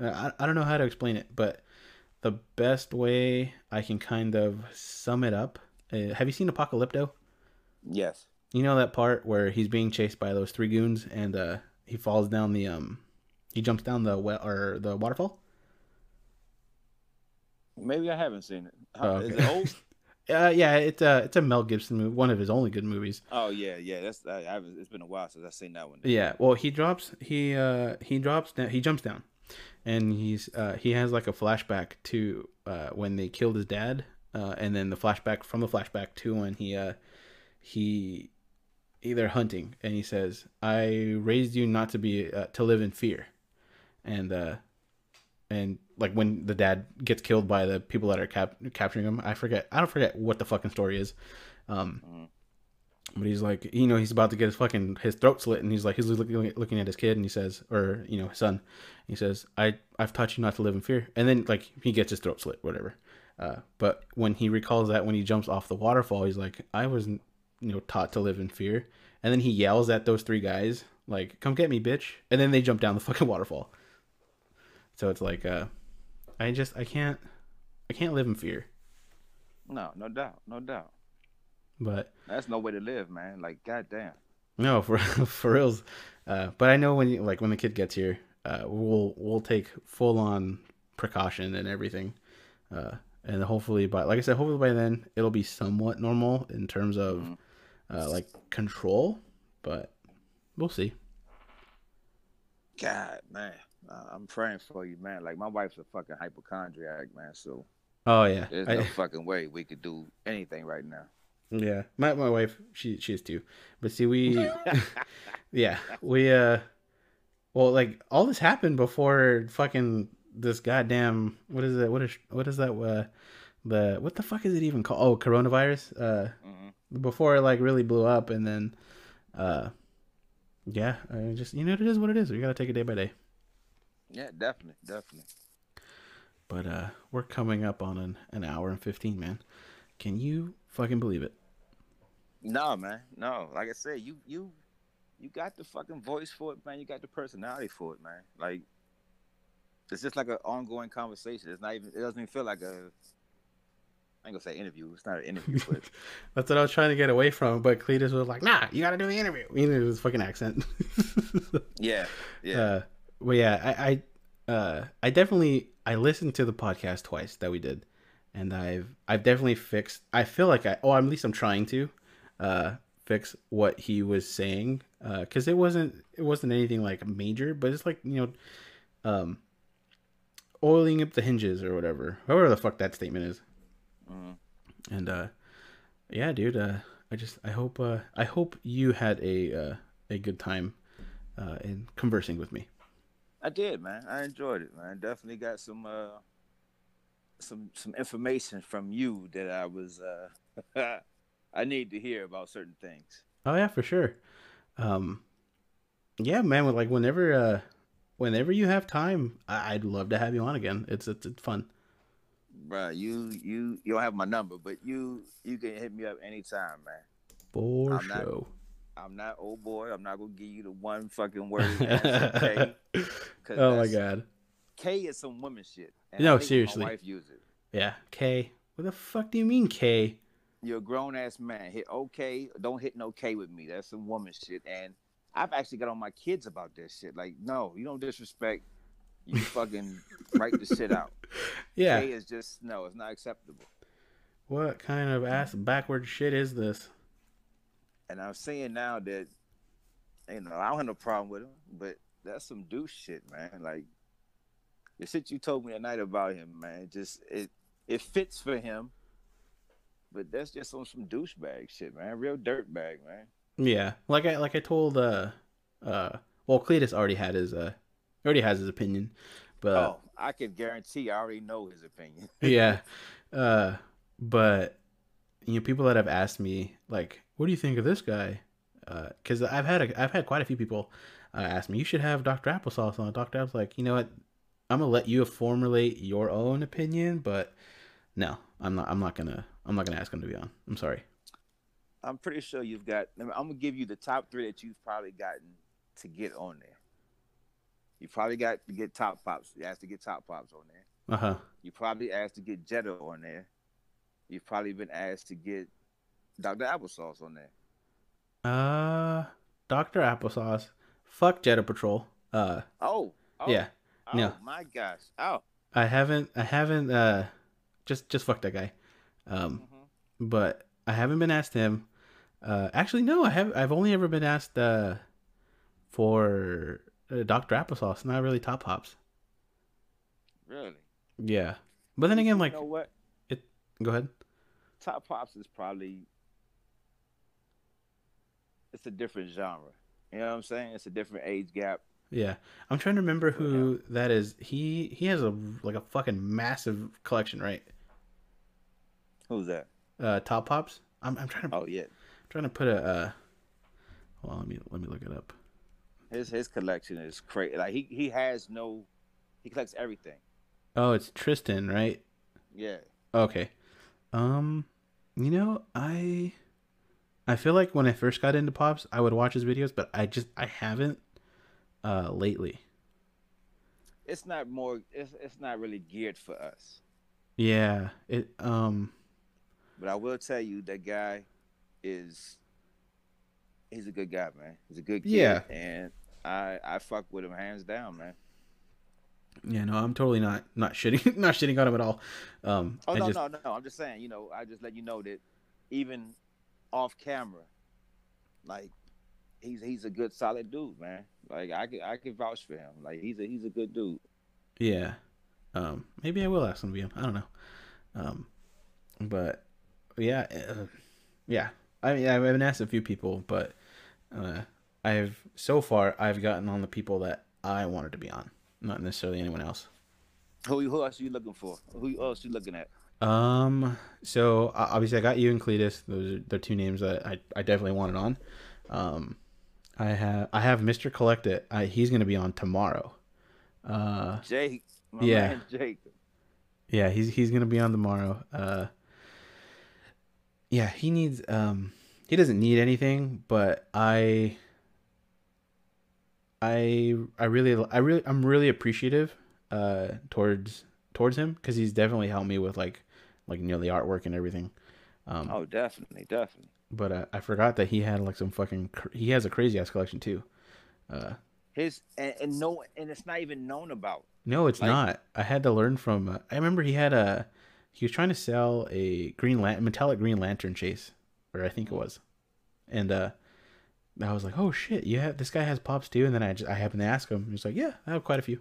I I don't know how to explain it, but the best way I can kind of sum it up. Uh, have you seen Apocalypto? Yes. You know that part where he's being chased by those three goons and uh he falls down the um he jumps down the well or the waterfall? Maybe I haven't seen it. How- Oh, Is okay. it old? (laughs) Uh yeah, it's a it's a Mel Gibson movie, one of his only good movies. oh yeah, yeah. That's I, I it's been a while since I've seen that one. Yeah, well he drops he uh he drops down he jumps down and he's uh he has like a flashback to uh when they killed his dad uh and then the flashback from the flashback to when he uh he they're hunting and he says i raised you not to be uh, to live in fear and uh and like when the dad gets killed by the people that are cap- capturing him. I forget. I don't forget what the fucking story is. Um, Mhm. but he's like, you know, he's about to get his fucking his throat slit, and he's like, he's looking looking at his kid, and he says, or you know, his son, he says, I I've taught you not to live in fear, and then like he gets his throat slit, whatever. Uh, but when he recalls that when he jumps off the waterfall, he's like, I wasn't, you know, taught to live in fear, and then he yells at those three guys, like, come get me, bitch, and then they jump down the (laughs) fucking waterfall. So it's like, uh, I just I can't I can't live in fear, No, no doubt, no doubt. but That's no way to live, man. Like, goddamn. No, (laughs) for for reals. Uh, but I know when you, like when the kid gets here, uh, we'll we'll take full on precaution and everything, uh, and hopefully by like I said, hopefully by then it'll be somewhat normal in terms of Mhm. uh, like control, but we'll see. God, man. I'm praying for you, man. Like, my wife's a fucking hypochondriac, man. So Oh yeah, there's I- no (laughs) fucking way we could do anything right now. yeah. My my wife, she she is too. But see, we (laughs) (laughs) yeah we uh well like all this happened before fucking this goddamn what is it? What is what is that uh the what the fuck is it even called? Oh coronavirus? Uh hmm before it like really blew up and then uh yeah I just you know it is what it is. We gotta take it day by day. Yeah, definitely, definitely. but uh we're coming up on an, an hour and 15 man. Can you fucking believe it? No, man. No, like I said, you you you got the fucking voice for it, man. You got the personality for it, man. Like it's just like an ongoing conversation. It's not even. It doesn't even feel like a. I ain't gonna say interview. It's not an interview, but (laughs) that's what I was trying to get away from but Cletus was like nah you gotta do the interview you know his fucking accent (laughs) yeah, yeah. Uh, well, yeah, I, I, uh, I definitely I listened to the podcast twice that we did, and I've I've definitely fixed. I feel like I, oh, at least I'm trying to, uh, fix what he was saying, uh, because it wasn't it wasn't anything like major, but it's like you know, um, oiling up the hinges or whatever, however the fuck that statement is, Mhm. and uh, yeah, dude, uh, I just I hope uh I hope you had a uh a good time, uh, in conversing with me. I did, man. I enjoyed it, man. Definitely got some uh some some information from you that I was uh (laughs) I need to hear about certain things. Oh yeah, for sure. Um, yeah, man. Like whenever, uh, whenever you have time, I- I'd love to have you on again. It's it's, it's fun. Bruh, you you you don't have my number, but you you can hit me up anytime, man. For I'm not-. I'm not old boy. I'm not gonna give you the one fucking word (laughs) K. oh my god. K is some woman shit. No, I hate when seriously. My wife use it. Yeah. K. What the fuck do you mean K? You're a grown ass man. Hit okay. Don't hit no K with me. That's some woman shit. And I've actually got on my kids about this shit. Like, no, you don't disrespect. You fucking write the shit out. (laughs) Yeah. K is just no. It's not acceptable. What kind of ass backward shit is this? And I'm saying now that, you know, I don't have no problem with him, but that's some douche shit, man. Like the shit you told me that night about him, man. Just it it fits for him, but that's just on some douchebag shit, man. Real dirtbag, man. Yeah. Like I like I told uh uh well Cletus already had his uh already has his opinion, but oh, I can guarantee I already know his opinion. (laughs) yeah uh but you know people that have asked me like what do you think of this guy because i've had a, i've had quite a few people uh, ask me you should have dr applesauce on dr apple's like you know what i'm gonna let you formulate your own opinion but no i'm not i'm not gonna i'm not gonna ask him to be on i'm sorry I'm pretty sure you've got. I'm gonna give you the top three that you've probably gotten to get on there. You probably got to get top pops. You asked to get top pops on there. uh-huh You probably asked to get Jetta on there. You've probably been asked to get Dr. Applesauce on there. uh dr applesauce fuck jetta patrol uh Oh, oh yeah Oh no. my gosh. Oh. i haven't i haven't uh just just fuck that guy um mhm. but I haven't been asked him. Uh, actually, no, I have. I've only ever been asked uh, for uh, Doctor Applesauce, not really Top Pops. Really? Yeah, but then again, like, you know what? It. go ahead. Top Pops is probably it's a different genre. You know what I'm saying? It's a different age gap. Yeah, I'm trying to remember who that is. He he has a like a fucking massive collection, right? Who's that? Uh, Top Pops. I'm I'm trying to Oh yeah, trying to put a. Uh, hold on, let me let me look it up. his his collection is crazy. Like he he has no, he collects everything. Oh, it's Tristan, right? Yeah. Okay. Um, you know, I I feel like when I first got into pops, I would watch his videos, but I just I haven't uh lately. It's not more. It's it's not really geared for us. Yeah, it um But I will tell you that guy is. He's a good guy, man. He's a good kid, Yeah. and I I fuck with him hands down, man. yeah, no, I'm totally not not shitting (laughs) not shitting on him at all. Um Oh I no, just no, no! I'm just saying, you know, I just let you know that even off camera, like he's he's a good, solid dude, man. Like I could I could vouch for him. Like he's a he's a good dude. yeah. Um maybe I will ask him to be him. I don't know. Um but yeah, uh, yeah. I mean, I've been asked a few people, but uh, I've so far I've gotten on the people that I wanted to be on, not necessarily anyone else. Who who else are you looking for? Who else are you looking at? Um. So obviously, I got you and Cletus. Those are the two names that I, I definitely wanted on. Um, I have I have Mr. Collect It. I, he's gonna be on tomorrow. Uh, Jake. Yeah. Jake. yeah, he's he's gonna be on tomorrow. Uh, yeah, he needs um he doesn't need anything, but I I I really I really I'm really appreciative uh towards towards him because he's definitely helped me with like like you know the artwork and everything. Um, Oh, definitely, definitely. but uh, I forgot that he had like some fucking cr- he has a crazy ass collection too. Uh, His and, and no and it's not even known about. no, it's Like- not. I had to learn from. Uh, I remember he had a he was trying to sell a green lan- metallic green lantern chase, or I think it was, and uh, I was like, oh shit, you have this guy has pops too, and then I just I happened to ask him. He's like, yeah, I have quite a few.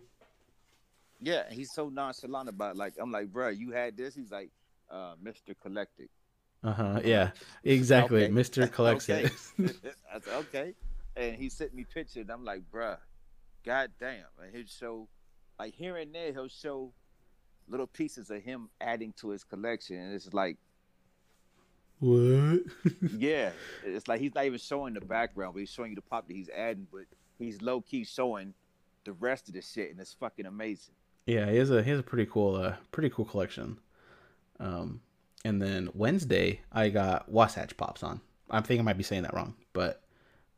Yeah, he's so nonchalant about it. like I'm like, bro, you had this. He's like, uh, Mr. Collected. Uh huh. Yeah, (laughs) exactly. Okay. Mister collects (laughs) okay. (laughs) I said, okay. And he sent me pictures. And I'm like, bruh, god damn. And he'll show, like here and there, he'll show little pieces of him adding to his collection. And it's like, what? (laughs) yeah, it's like he's not even showing the background, but he's showing you the pop that he's adding, but he's low key showing the rest of the shit. And it's fucking amazing. Yeah, he has a he has a pretty cool uh pretty cool collection. Um, and then Wednesday I got Wasatch Pops on. I think I might be saying that wrong, but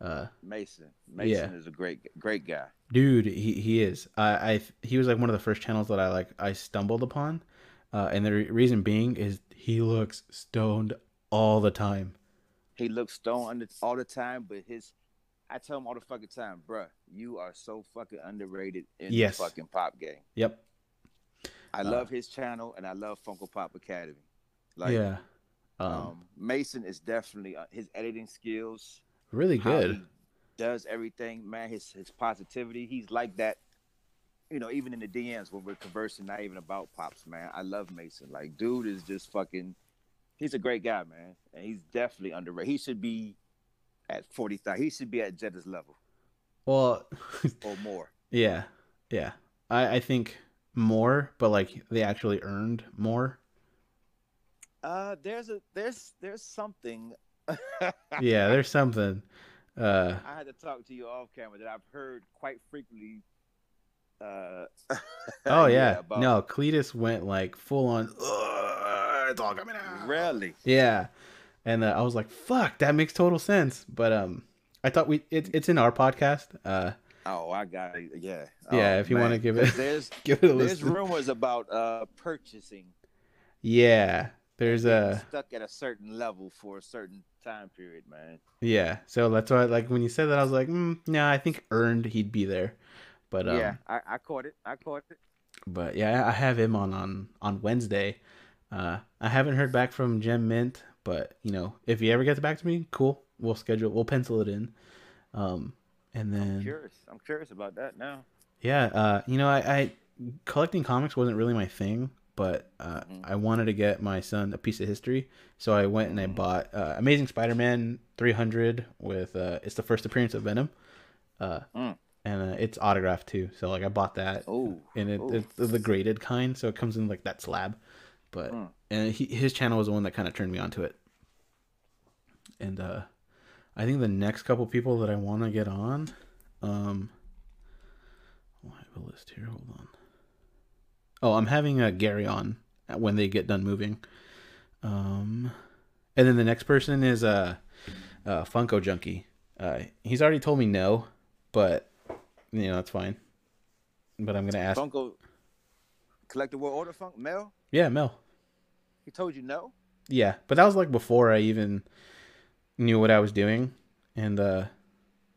uh, Mason. Mason is a great, great guy. dude, he he is. I I he was like one of the first channels that I like I stumbled upon, uh, and the re- reason being is he looks stoned all the time. He looks stoned under, all the time, but his I tell him all the fucking time, bruh, you are so fucking underrated in Yes. the fucking pop game. Yep. I Uh, love his channel and I love Funko Pop Academy. Like yeah. um, Um, Mason is definitely uh, his editing skills, really good. does everything, man, his his positivity. He's like that. You know, even in the DMs when we're conversing, not even about pops, man. I love Mason. Like, dude is just fucking. He's a great guy, man, and he's definitely underrated. He should be at forty thousand. He should be at Jetta's level Well, (laughs) or more. yeah, yeah. I I think more, but like they actually earned more. Uh, there's a there's there's something. (laughs) Yeah, there's something. Uh, I had to talk to you off camera that I've heard quite frequently. Uh, (laughs) oh yeah, about- no, Cletus went like full on. "Ugh, It's all coming out. Really? Yeah, and uh, I was like, "Fuck, that makes total sense." But um, I thought we it's it's in our podcast. Uh, Oh, I got it. Yeah. Yeah, Oh, if you wanna give it- 'Cause there's (laughs) give it a there's listen. rumors about uh purchasing. Yeah, there's a stuck at a certain level for a certain time period, man. yeah. So that's why, like, when you said that, I was like, mm, "No, I think earned he'd be there." But um, yeah, I, I caught it. I caught it. but yeah, I have him on on on Wednesday. Uh, I haven't heard back from Gem Mint, but you know, if he ever gets back to me, cool. We'll schedule. We'll pencil it in. Um, and I'm then curious. I'm curious about that now. yeah, uh, you know, I, I collecting comics wasn't really my thing, but uh, Mhm. I wanted to get my son a piece of history, so I went and I Mhm. bought uh, Amazing Spider-Man 300 with uh, it's the first appearance of Venom. Uh, Mm. and uh, it's autographed too. So like I bought that, Oh, and it, it's the graded kind, so it comes in like that slab. But Mm. and he, his channel was the one that kind of turned me onto it. And uh, I think the next couple people that I want to get on, um, oh, I have a list here. Hold on. Oh, I'm having uh, Gary on when they get done moving. Um, and then the next person is uh, uh Funko Junkie. Uh, he's already told me no, but you know that's fine. But I'm gonna ask. Funko collector world order funk Mel. Yeah, Mel. He told you no. Yeah, but that was like before I even knew what I was doing, and uh,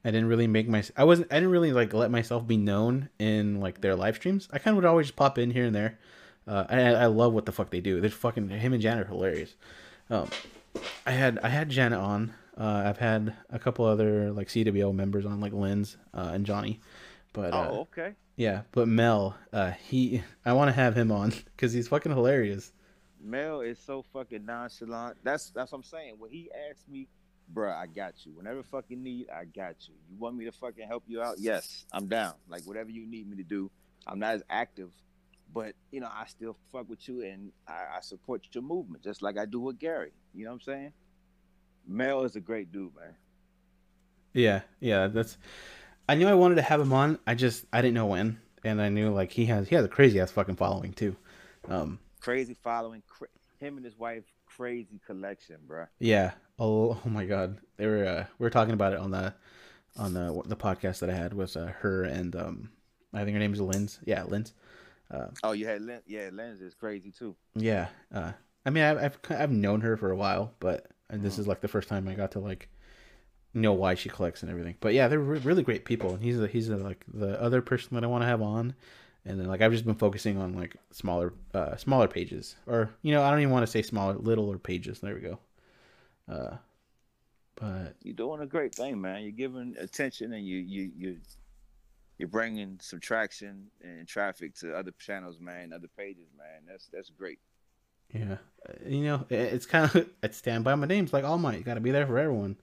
I didn't really make my I wasn't I didn't really like let myself be known in like their live streams. I kind of would always just pop in here and there. Uh, I I love what the fuck they do. They're fucking him and Janet are hilarious. Um, I had I had Janet on. Uh, I've had a couple other like CWO members on, like Linz uh, and Johnny. But uh, Oh, okay. yeah, but Mel, uh, he I want to have him on (laughs) because he's fucking hilarious. Mel is so fucking nonchalant. That's that's what I'm saying. When he asked me, bruh, I got you. Whenever fucking need, I got you. You want me to fucking help you out? Yes, I'm down. Like whatever you need me to do. I'm not as active, but you know, I still fuck with you and I, I support your movement, just like I do with Gary. You know what I'm saying? Mel is a great dude, man. Yeah, yeah, that's. I knew I wanted to have him on. I just I didn't know when, and I knew like he has he has a crazy ass fucking following too. Um, Crazy following, cra- him and his wife, crazy collection, bruh. yeah. Oh, oh my god, they were uh, we were talking about it on the on the the podcast that I had was uh, her and um I think her name is Linz. Yeah, Linz. Oh, you had Len- yeah, Linz is crazy too. Yeah. Uh, I mean, I've, I've I've known her for a while, but and this is like the first time I got to like know why she collects and everything. But yeah, they're re- really great people, and he's a, he's a, like the other person that I want to have on. And then like I've just been focusing on like smaller uh smaller pages, or you know I don't even want to say smaller, littler pages. There we go. Uh, but You're doing a great thing, man. You're giving attention and you you you you're bringing some traction and traffic to other channels, man, other pages, man. That's that's great. yeah, uh, you know it's kind of (laughs) I stand by my names like All Might. You got to be there for everyone.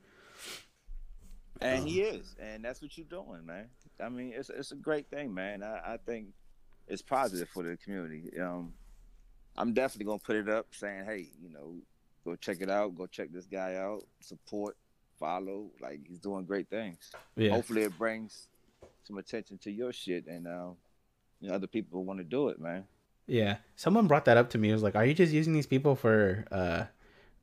And he is, and that's what you're doing, man. I mean, it's it's a great thing, man. I, I think it's positive for the community. Um, I'm definitely gonna put it up, saying, hey, you know, go check it out, go check this guy out, support, follow. Like he's doing great things. Yeah. Hopefully, it brings some attention to your shit, and uh, you know, other people want to do it, man. Yeah, someone brought that up to me. It was like, "Are you just using these people for uh,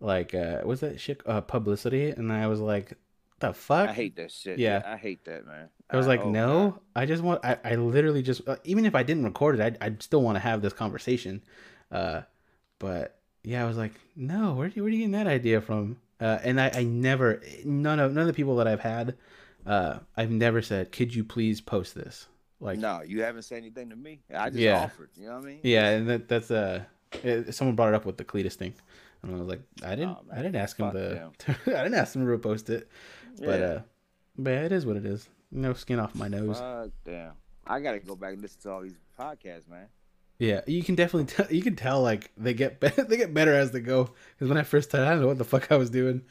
like uh, what's that shit? Uh, publicity?" And I was like, "The fuck?" I hate that shit. Yeah. I hate that, man. I was like, oh, "No, God. I just want. I, I literally just uh, even if I didn't record it, I'd, I'd still want to have this conversation." Uh, but yeah, I was like, "No, where where are you getting that idea from?" Uh, and I, I never none of none of the people that I've had, uh, I've never said, "Could you please post this?" Like, no, you haven't said anything to me. I just Yeah. offered. You know what I mean? Yeah, and that, that's uh, it, someone brought it up with the Cletus thing, and I was like, I didn't, Oh, I didn't ask him fuck to, (laughs) I didn't ask him to repost it, but uh, but yeah, it is what it is. No skin off my nose. Fuck damn. I gotta go back and listen to all these podcasts, man. Yeah, you can definitely tell. You can tell like they get better, (laughs) they get better as they go. Because when I first started, I don't know what the fuck I was doing.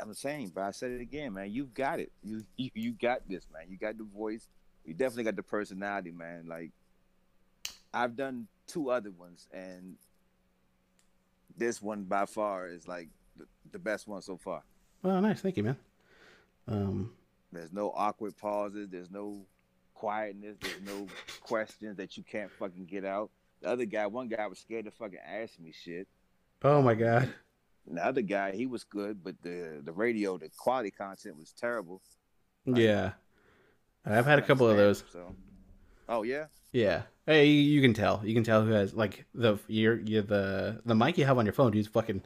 I'm saying, but I said it again, man. You've got it. You, (laughs) you you got this, man. You got the voice. You definitely got the personality, man. Like I've done two other ones, and this one by far is like the, the best one so far. Well, nice, thank you, man. Um, There's no awkward pauses. There's no quietness. There's no questions that you can't fucking get out. The other guy, one guy was scared to fucking ask me shit. oh my god, And the other guy, he was good, but the the radio, the quality content was terrible. yeah, I've had a couple of those. So, oh yeah, Yeah. Hey, you, can tell. You can tell who has like the you're, you the the mic you have on your phone. Dude's fucking.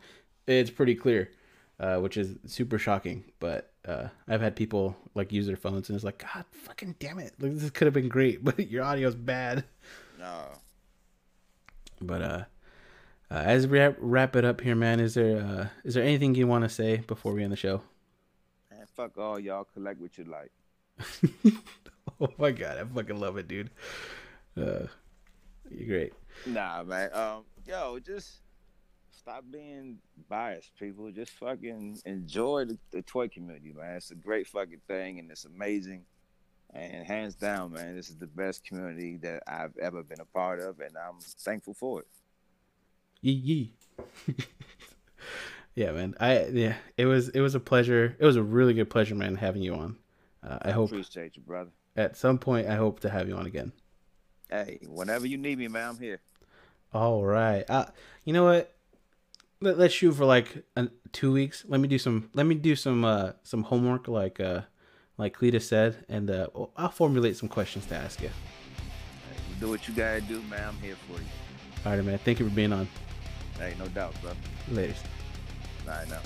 It's pretty clear, uh, which is super shocking. But uh, I've had people like use their phones and it's like, God, fucking damn it! Like this could have been great, (laughs) but your audio's bad. no. But uh, uh as we wrap, wrap it up here, man, is there uh is there anything you want to say before we end the show? Man, fuck all y'all. Collect what you like. (laughs) oh my god, I fucking love it, dude. Uh, you're great. Nah, man. Um, yo, just stop being biased, people. Just fucking enjoy the, the toy community, man. It's a great fucking thing, and it's amazing. And hands down, man, this is the best community that I've ever been a part of, and I'm thankful for it. Yee yee. (laughs) yeah, man. I yeah, it was it was a pleasure. It was a really good pleasure, man, having you on. Uh, I hope appreciate you, brother. At some point, I hope to have you on again. Hey, whenever you need me, man, I'm here. All right. Uh, you know what? Let, let's shoot for like an, two weeks. Let me do some. Let me do some uh some homework, like uh like Cletus said, and uh I'll formulate some questions to ask you. Do what you gotta do, man. I'm here for you. All right, man. Thank you for being on. Hey, no doubt, bro. Ladies. All right, now.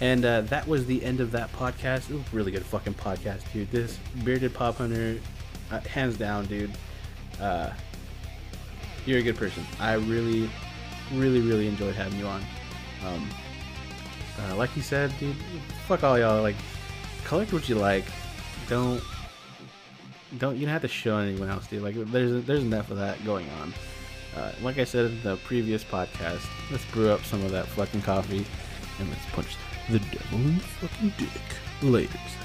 And uh, that was the end of that podcast. It was a really good fucking podcast, dude. This bearded pop hunter, uh, hands down, dude. Uh, you're a good person. I really, really, really enjoyed having you on. Um, uh, like you said, dude, fuck all y'all. Like, collect what you like. Don't, don't. You don't have to show anyone else, dude. Like, there's there's enough of that going on. Uh, like I said in the previous podcast, let's brew up some of that fucking coffee and let's punch the devil in the fucking dick. Laters.